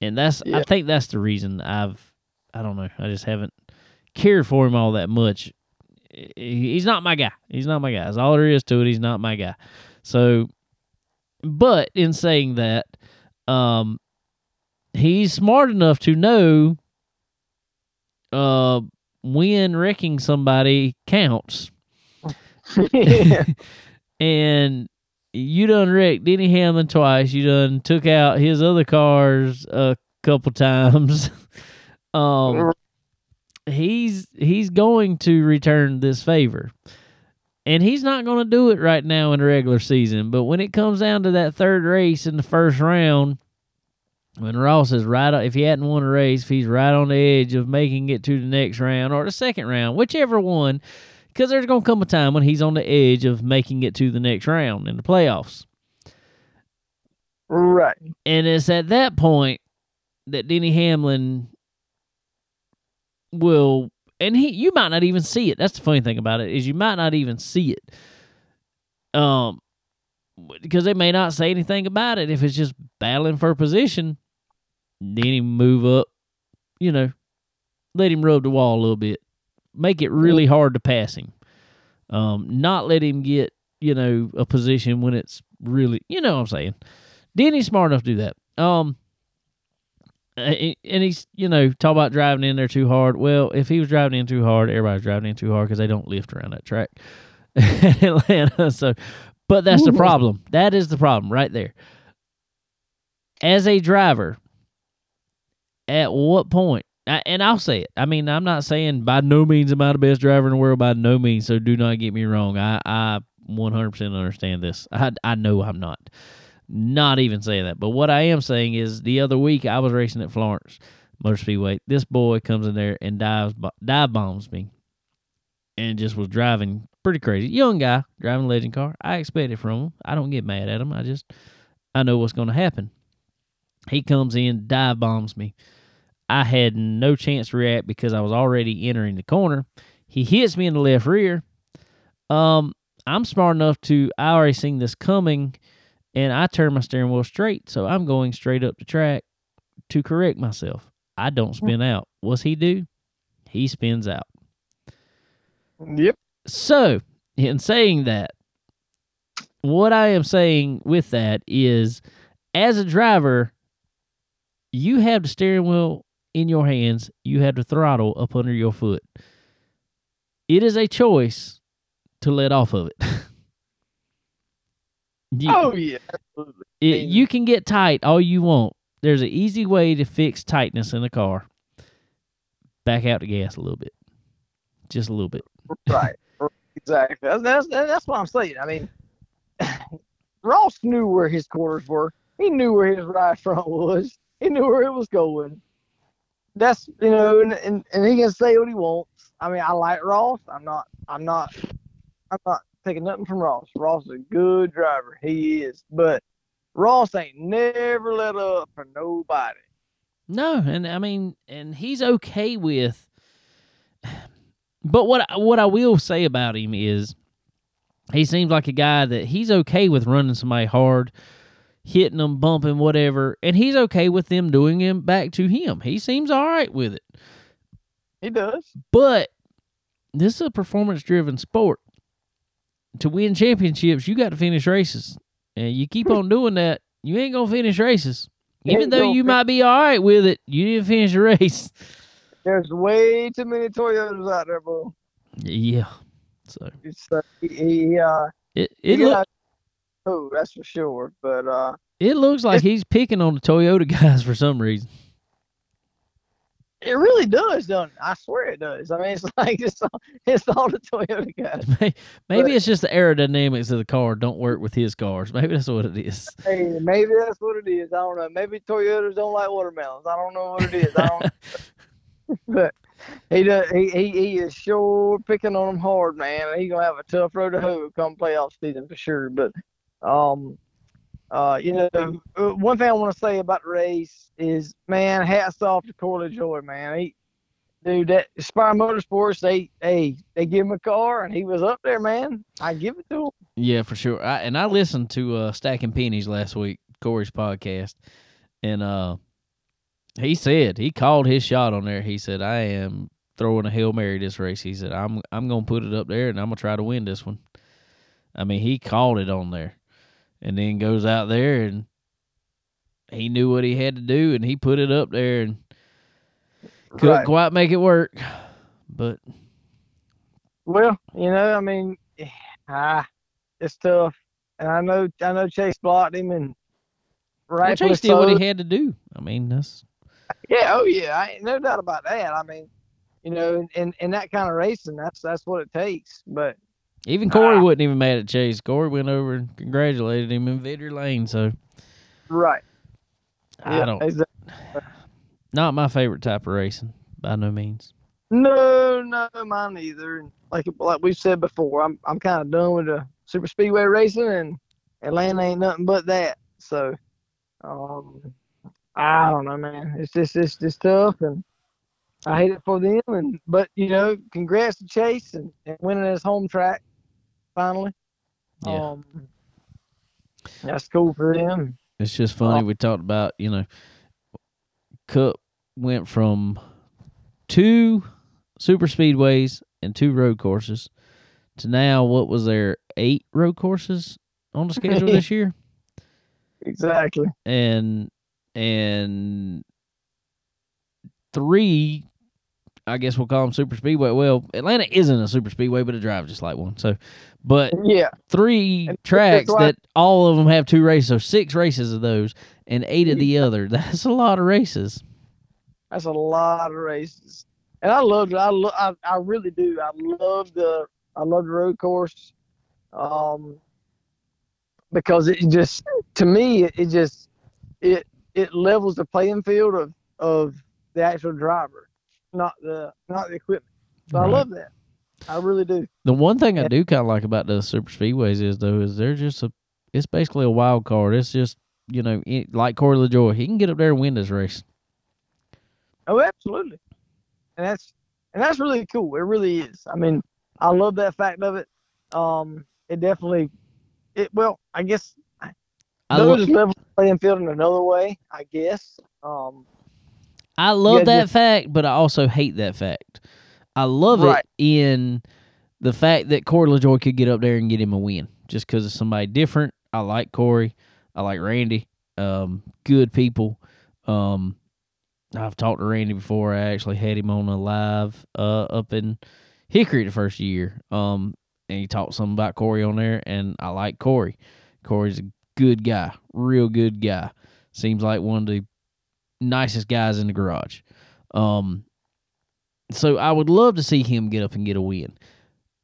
and that's I think that's the reason I've I don't know. I just haven't cared for him all that much. He's not my guy. He's not my guy. That's all there is to it. He's not my guy. So, but in saying that, um, he's smart enough to know uh when wrecking somebody counts. and you done wrecked Denny Hamlin twice. You done took out his other cars a couple times. um, he's he's going to return this favor, and he's not going to do it right now in the regular season. But when it comes down to that third race in the first round, when Ross is right, if he hadn't won a race, if he's right on the edge of making it to the next round or the second round, whichever one because there's going to come a time when he's on the edge of making it to the next round in the playoffs. Right. And it's at that point that Denny Hamlin will and he you might not even see it. That's the funny thing about it is you might not even see it. Um because they may not say anything about it if it's just battling for position. Then he move up, you know, let him rub the wall a little bit. Make it really hard to pass him. Um, not let him get, you know, a position when it's really, you know what I'm saying. Denny's smart enough to do that. Um, and he's, you know, talk about driving in there too hard. Well, if he was driving in too hard, everybody's driving in too hard because they don't lift around that track in Atlanta. So, but that's the problem. That is the problem right there. As a driver, at what point? And I'll say it. I mean, I'm not saying by no means am I the best driver in the world. By no means. So do not get me wrong. I I 100% understand this. I I know I'm not. Not even saying that. But what I am saying is, the other week I was racing at Florence Motor Speedway. This boy comes in there and dives dive bombs me, and just was driving pretty crazy. Young guy driving a legend car. I expect it from him. I don't get mad at him. I just I know what's going to happen. He comes in, dive bombs me. I had no chance to react because I was already entering the corner. He hits me in the left rear. Um, I'm smart enough to I already seen this coming, and I turn my steering wheel straight, so I'm going straight up the track to correct myself. I don't spin out. What's he do? He spins out. Yep. So, in saying that, what I am saying with that is, as a driver, you have the steering wheel in your hands, you have the throttle up under your foot. It is a choice to let off of it. You- Oh yeah. It, you can get tight all you want. There's an easy way to fix tightness in a car. Back out the gas a little bit, just a little bit. Right. exactly. That's, that's that's what I'm saying. I mean, Ross knew where his quarters were. He knew where his right front was. He knew where it was going. That's you know, and, and, and he can say what he wants. I mean, I like Ross. I'm not. I'm not. I'm not taking nothing from Ross. Ross is a good driver. He is, but Ross ain't never let up for nobody. No, and I mean, and he's okay with But what what I will say about him is he seems like a guy that he's okay with running somebody hard, hitting them, bumping, whatever, and he's okay with them doing him back to him. He seems all right with it. He does. But this is a performance driven sport. To win championships, you got to finish races. And you keep on doing that, you ain't gonna finish races. Even though you might be all right with it, you didn't finish the race. There's way too many Toyotas out there, bro. Yeah. So It's uh, he, he uh it it, look, oh, that's for sure. But uh it looks like he's picking on the Toyota guys for some reason. it really does, doesn't it? I swear it does. I mean it's like it's all, it's all the Toyota guys. May- Maybe But- it's just the aerodynamics of the car don't work with his cars. Maybe that's what it is. Hey, maybe that's what it is. I don't know. Maybe Toyotas don't like watermelons. I don't know what it is. I don't but he does he, he he is sure picking on them hard, man. He's gonna have a tough road to hoe come playoff season for sure. But um uh you know uh, one thing I want to say about the race is man, hats off to Corey LaJoie, man. He dude that Spire Motorsports they hey they give him a car and he was up there, man. I give it to him. Yeah, for sure. I, and I listened to uh, Stacking Pennies last week, Corey's podcast, and uh, he said he called his shot on there. He said, "I am throwing a hail mary this race." He said, "I'm I'm gonna put it up there, and I'm gonna try to win this one." I mean, he called it on there, and then goes out there and he knew what he had to do, and he put it up there and couldn't Right. quite make it work, but Well, you know, I mean, ah, it's tough, and I know, I know Chase blocked him, and well, Chase did what he had to do. I mean, that's Yeah, oh yeah, I no doubt about that. I mean, you know, in in that kind of racing, that's that's what it takes. But Even Corey Ah. wasn't even mad at Chase. Corey went over and congratulated him in victory lane. So right, I don't. Exactly. Not my favorite type of racing by no means. No, no, mine either. And like like we've said before, I'm I'm kind of done with the super speedway racing, and Atlanta ain't nothing but that. So, um, I don't know, man. It's just it's just tough, and I hate it for them. And but you know, congrats to Chase and, and winning his home track finally. Yeah. Um, that's cool for them. It's just funny. We talked about you know, Cup went from two super speedways and two road courses to now what was there eight road courses on the schedule this year, Exactly. and and three. I guess we'll call them super speedway. Well, Atlanta isn't a super speedway, but it drives just like one. So, but Yeah. three And tracks why- that all of them have two races, so six races of those, and eight of the other. That's a lot of races. That's a lot of races, and I love it. I lo- I, I really do. I love the I love the road course, um, because it just to me it, it just it it levels the playing field of of the actual driver, not the not the equipment. So I love that. I really do. The one thing I do kind of like about the super speedways is though is they're just a, it's basically a wild card. It's just you know it, like Corey LaJoie, he can get up there and win this race. Oh, absolutely. And that's and that's really cool. It really is. I mean, I love that fact of it. Um, it definitely, it well, I guess I, those level playing field in another way. I guess. Um, I love Yeah, that just- fact, but I also hate that fact. I love Right. it in the fact that Corey LaJoie could get up there and get him a win just because of somebody different. I like Corey. I like Randy. Um, good people. Um, I've talked to Randy before. I actually had him on a live uh, up in Hickory the first year. Um, and he talked some about Corey on there, and I like Corey. Corey's a good guy, real good guy. Seems like one of the nicest guys in the garage. Um, so I would love to see him get up and get a win.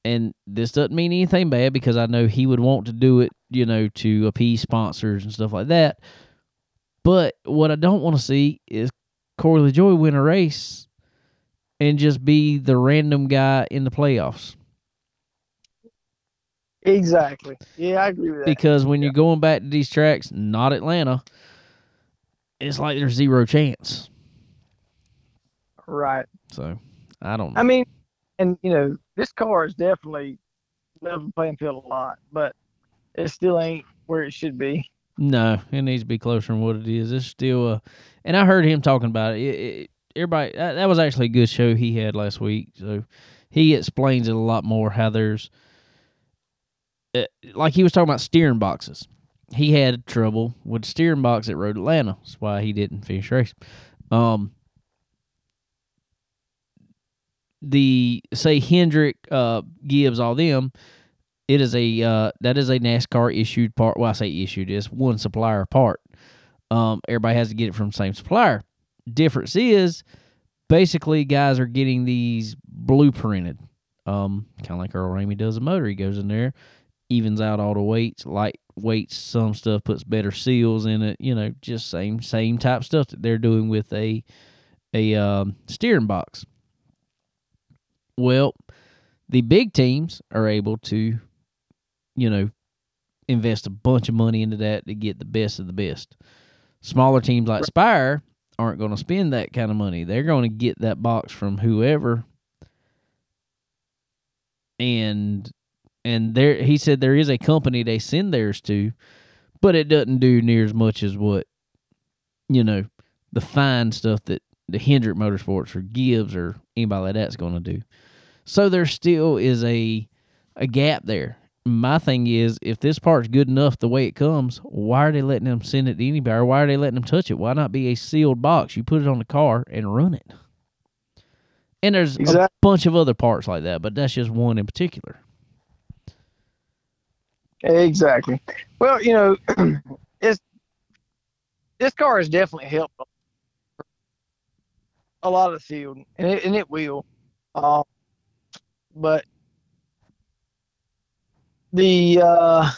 And this doesn't mean anything bad because I know he would want to do it, you know, to appease sponsors and stuff like that. But what I don't want to see is Corey LaJoie win a race and just be the random guy in the playoffs. exactly. Yeah, I agree with that. Because when Yeah. you're going back to these tracks, not Atlanta, it's like there's zero chance. right. So I don't know. I mean, and you know this car is definitely level playing field a lot, but it still ain't where it should be. No, it needs to be closer than what it is. It's still uh and I heard him talking about it. it, it everybody that, that was actually a good show he had last week. So he explains it a lot more how there's uh, like he was talking about steering boxes. He had trouble with steering box at Road Atlanta. That's why he didn't finish race. Um the say Hendrick uh gives all them it is a uh, that is a NASCAR issued part. Well, I say issued is one supplier part. Um, everybody has to get it from same supplier. Difference is basically guys are getting these blueprinted. Um, kind of like Earl Ramey does a motor. He goes in there, evens out all the weights, light weights, some stuff, puts better seals in it. You know, just same same type stuff that they're doing with a a um, steering box. Well, the big teams are able to you know, invest a bunch of money into that to get the best of the best. Smaller teams like Spire aren't going to spend that kind of money. They're going to get that box from whoever. And and there he said there is a company they send theirs to, but it doesn't do near as much as what you know, the fine stuff that the Hendrick Motorsports or Gibbs or anybody like that's going to do. So there still is a a gap there my thing is, if this part's good enough the way it comes, why are they letting them send it to anybody? Or why are they letting them touch it? Why not be a sealed box? You put it on the car and run it. And there's exactly. a bunch of other parts like that, but that's just one in particular. Exactly. Well, you know, it's this car has definitely helped a lot of the field, and it, and it will. Uh, but the uh,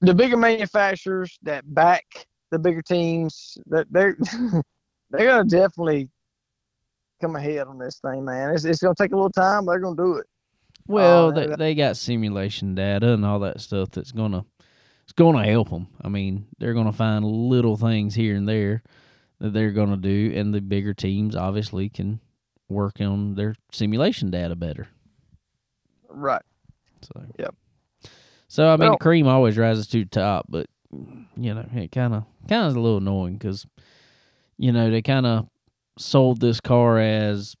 the bigger manufacturers that back the bigger teams that they're they're gonna definitely come ahead on this thing, man. It's it's gonna take a little time, but they're gonna do it. Well, they they got simulation data and all that stuff that's gonna it's gonna help them. I mean, they're gonna find little things here and there that they're gonna do, and the bigger teams obviously can work on their simulation data better. Right. So yep. So I mean, well, cream always rises to the top, but you know, it kind of kind of a little annoying because you know they kind of sold this car as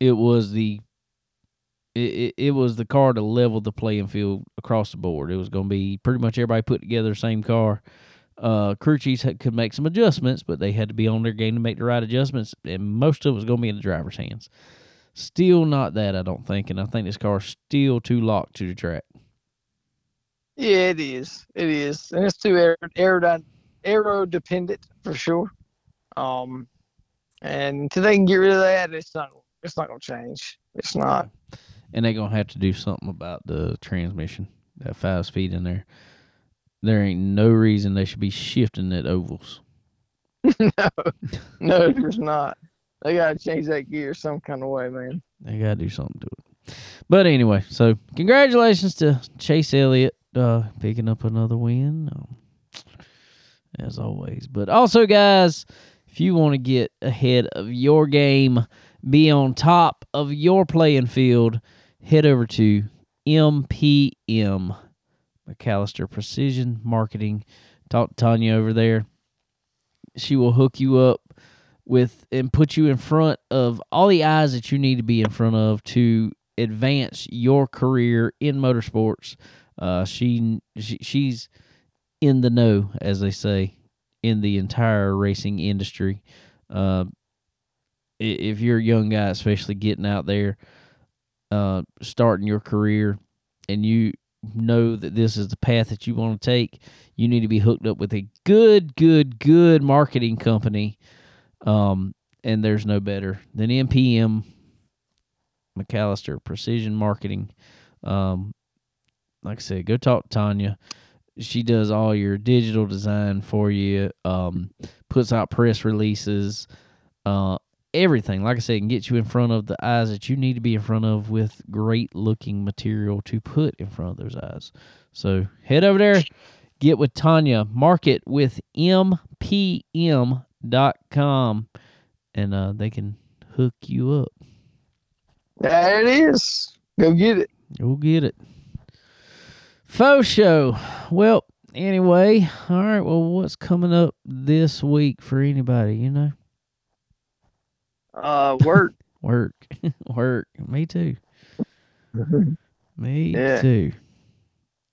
it was the it, it, it was the car to level the playing field across the board. It was going to be pretty much everybody put together the same car. Uh, crew chiefs had, could make some adjustments, but they had to be on their game to make the right adjustments, and most of it was going to be in the driver's hands. Still not that, I don't think, and I think this car's still too locked to the track. Yeah, it is. It is, and it's too aero, aero, aero dependent for sure. Um, and until they can get rid of that, it's not. It's not gonna change. It's not. And they're gonna have to do something about the transmission. That five speed in there. There ain't no reason they should be shifting at ovals. no, no, there's not. They gotta change that gear some kind of way, man. They gotta do something to it. But anyway, so congratulations to Chase Elliott uh, picking up another win, um, as always. But also, guys, if you want to get ahead of your game, be on top of your playing field, head over to MPM McAllister Precision Marketing. Talk to Tanya over there. She will hook you up with and put you in front of all the eyes that you need to be in front of to advance your career in motorsports. Uh, she, she she's in the know, as they say, in the entire racing industry. Uh, if you're a young guy, especially getting out there, uh, starting your career, and you know that this is the path that you want to take, you need to be hooked up with a good, good, good marketing company um, and there's no better than MPM McAllister Precision Marketing. Um, like I said, go talk to Tanya. She does all your digital design for you. Um, puts out press releases. Uh, everything. Like I said, can get you in front of the eyes that you need to be in front of with great looking material to put in front of those eyes. So head over there, get with Tanya. Market with MPM dot com and uh, they can hook you up. There it is. Go get it. We'll get it. Faux show. Well, anyway, all right. Well, what's coming up this week for anybody? You know, Uh, work. work, work. Me too. Me Yeah. too.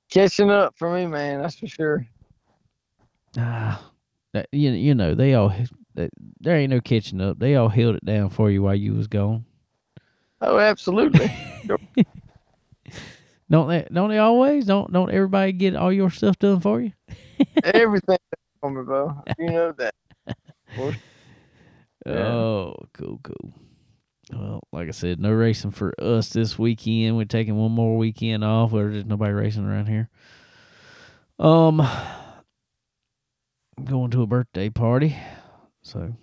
Catching up for me, man. That's for sure. Ah, you you know they all there ain't no catching up. They all held it down for you while you was gone. Oh, absolutely. Don't they? Don't they always? Don't don't everybody get all your stuff done for you? Everything for me, bro. You know that. Yeah. Oh, cool, cool. Well, like I said, no racing for us this weekend. We're taking one more weekend off. Where just nobody racing around here. Um, I'm going to a birthday party, so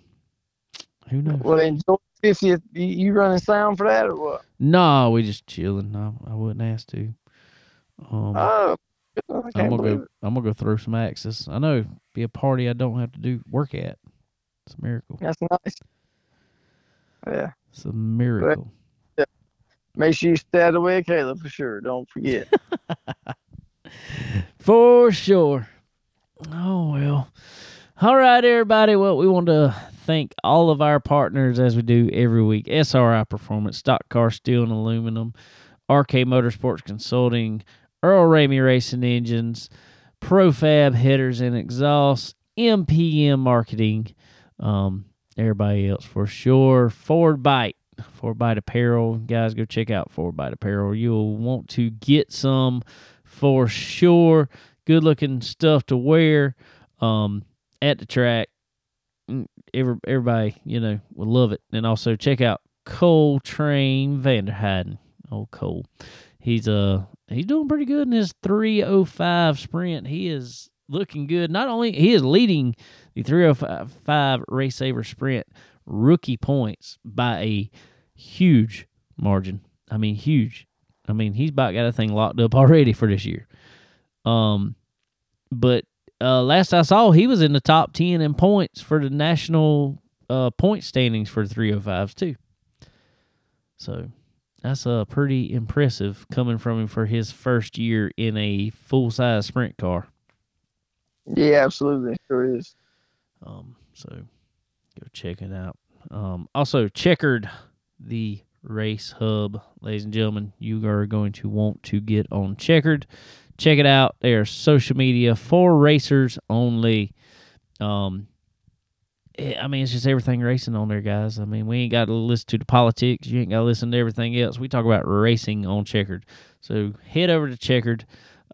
who knows? Well, enjoy 50th. You, you running sound for that or what? Nah, we just chilling. I, I wouldn't ask to. Um, Oh, I'm gonna go. it. I'm gonna go throw some axes. I know, be a party I don't have to do work at. It's a miracle. That's nice. Yeah. It's a miracle. Make sure you stay out of the way, Caleb, for sure. Don't forget. For sure. Oh well. All right, everybody. Well, we want to thank all of our partners as we do every week. SRI Performance, Stock Car Steel and Aluminum, RK Motorsports Consulting, Earl Ramey Racing Engines, Profab Headers and Exhausts, MPM Marketing, um, everybody else for sure. Ford Bite, Ford Bite Apparel. Guys, go check out Ford Bite Apparel. You'll want to get some for sure. Good looking stuff to wear um, at the track. Mm, Every, everybody, you know, will love it. And also check out Cole Train Vanderheiden. Oh, Cole. He's uh he's doing pretty good in his 305 sprint. He is looking good. Not only he is leading the 305 Race Saver sprint rookie points by a huge margin. I mean, huge. I mean, he's about got a thing locked up already for this year. Um, but uh, last I saw, he was in the top ten in points for the national uh point standings for 305s too. So that's uh pretty impressive coming from him for his first year in a full size sprint car. Yeah, absolutely. Sure is. Um, so go check it out. Um, also checkered the race hub, ladies and gentlemen. You are going to want to get on checkered. Check it out. They are social media for racers only. Um, eh, I mean, it's just everything racing on there, guys. I mean, we ain't got to listen to the politics. You ain't got to listen to everything else. We talk about racing on Checkered. So head over to Checkered.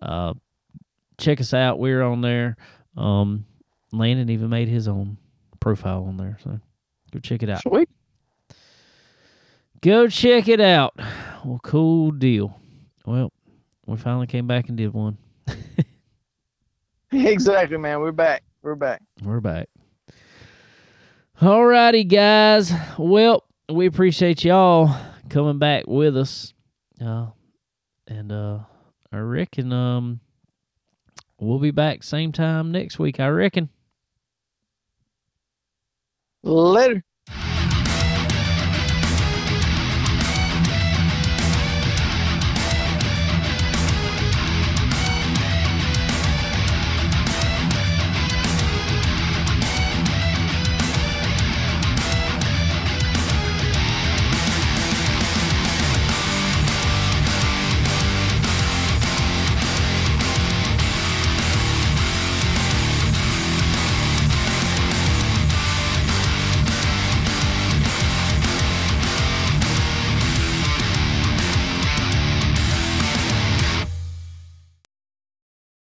Uh, check us out. We're on there. Um, Landon even made his own profile on there. So go check it out. Sweet. Go check it out. Well, cool deal. Well, we finally came back and did one. Exactly, man. We're back. We're back. We're back. All righty, guys. Well, we appreciate y'all coming back with us. Uh, and uh, I reckon um, we'll be back same time next week. I reckon. Later.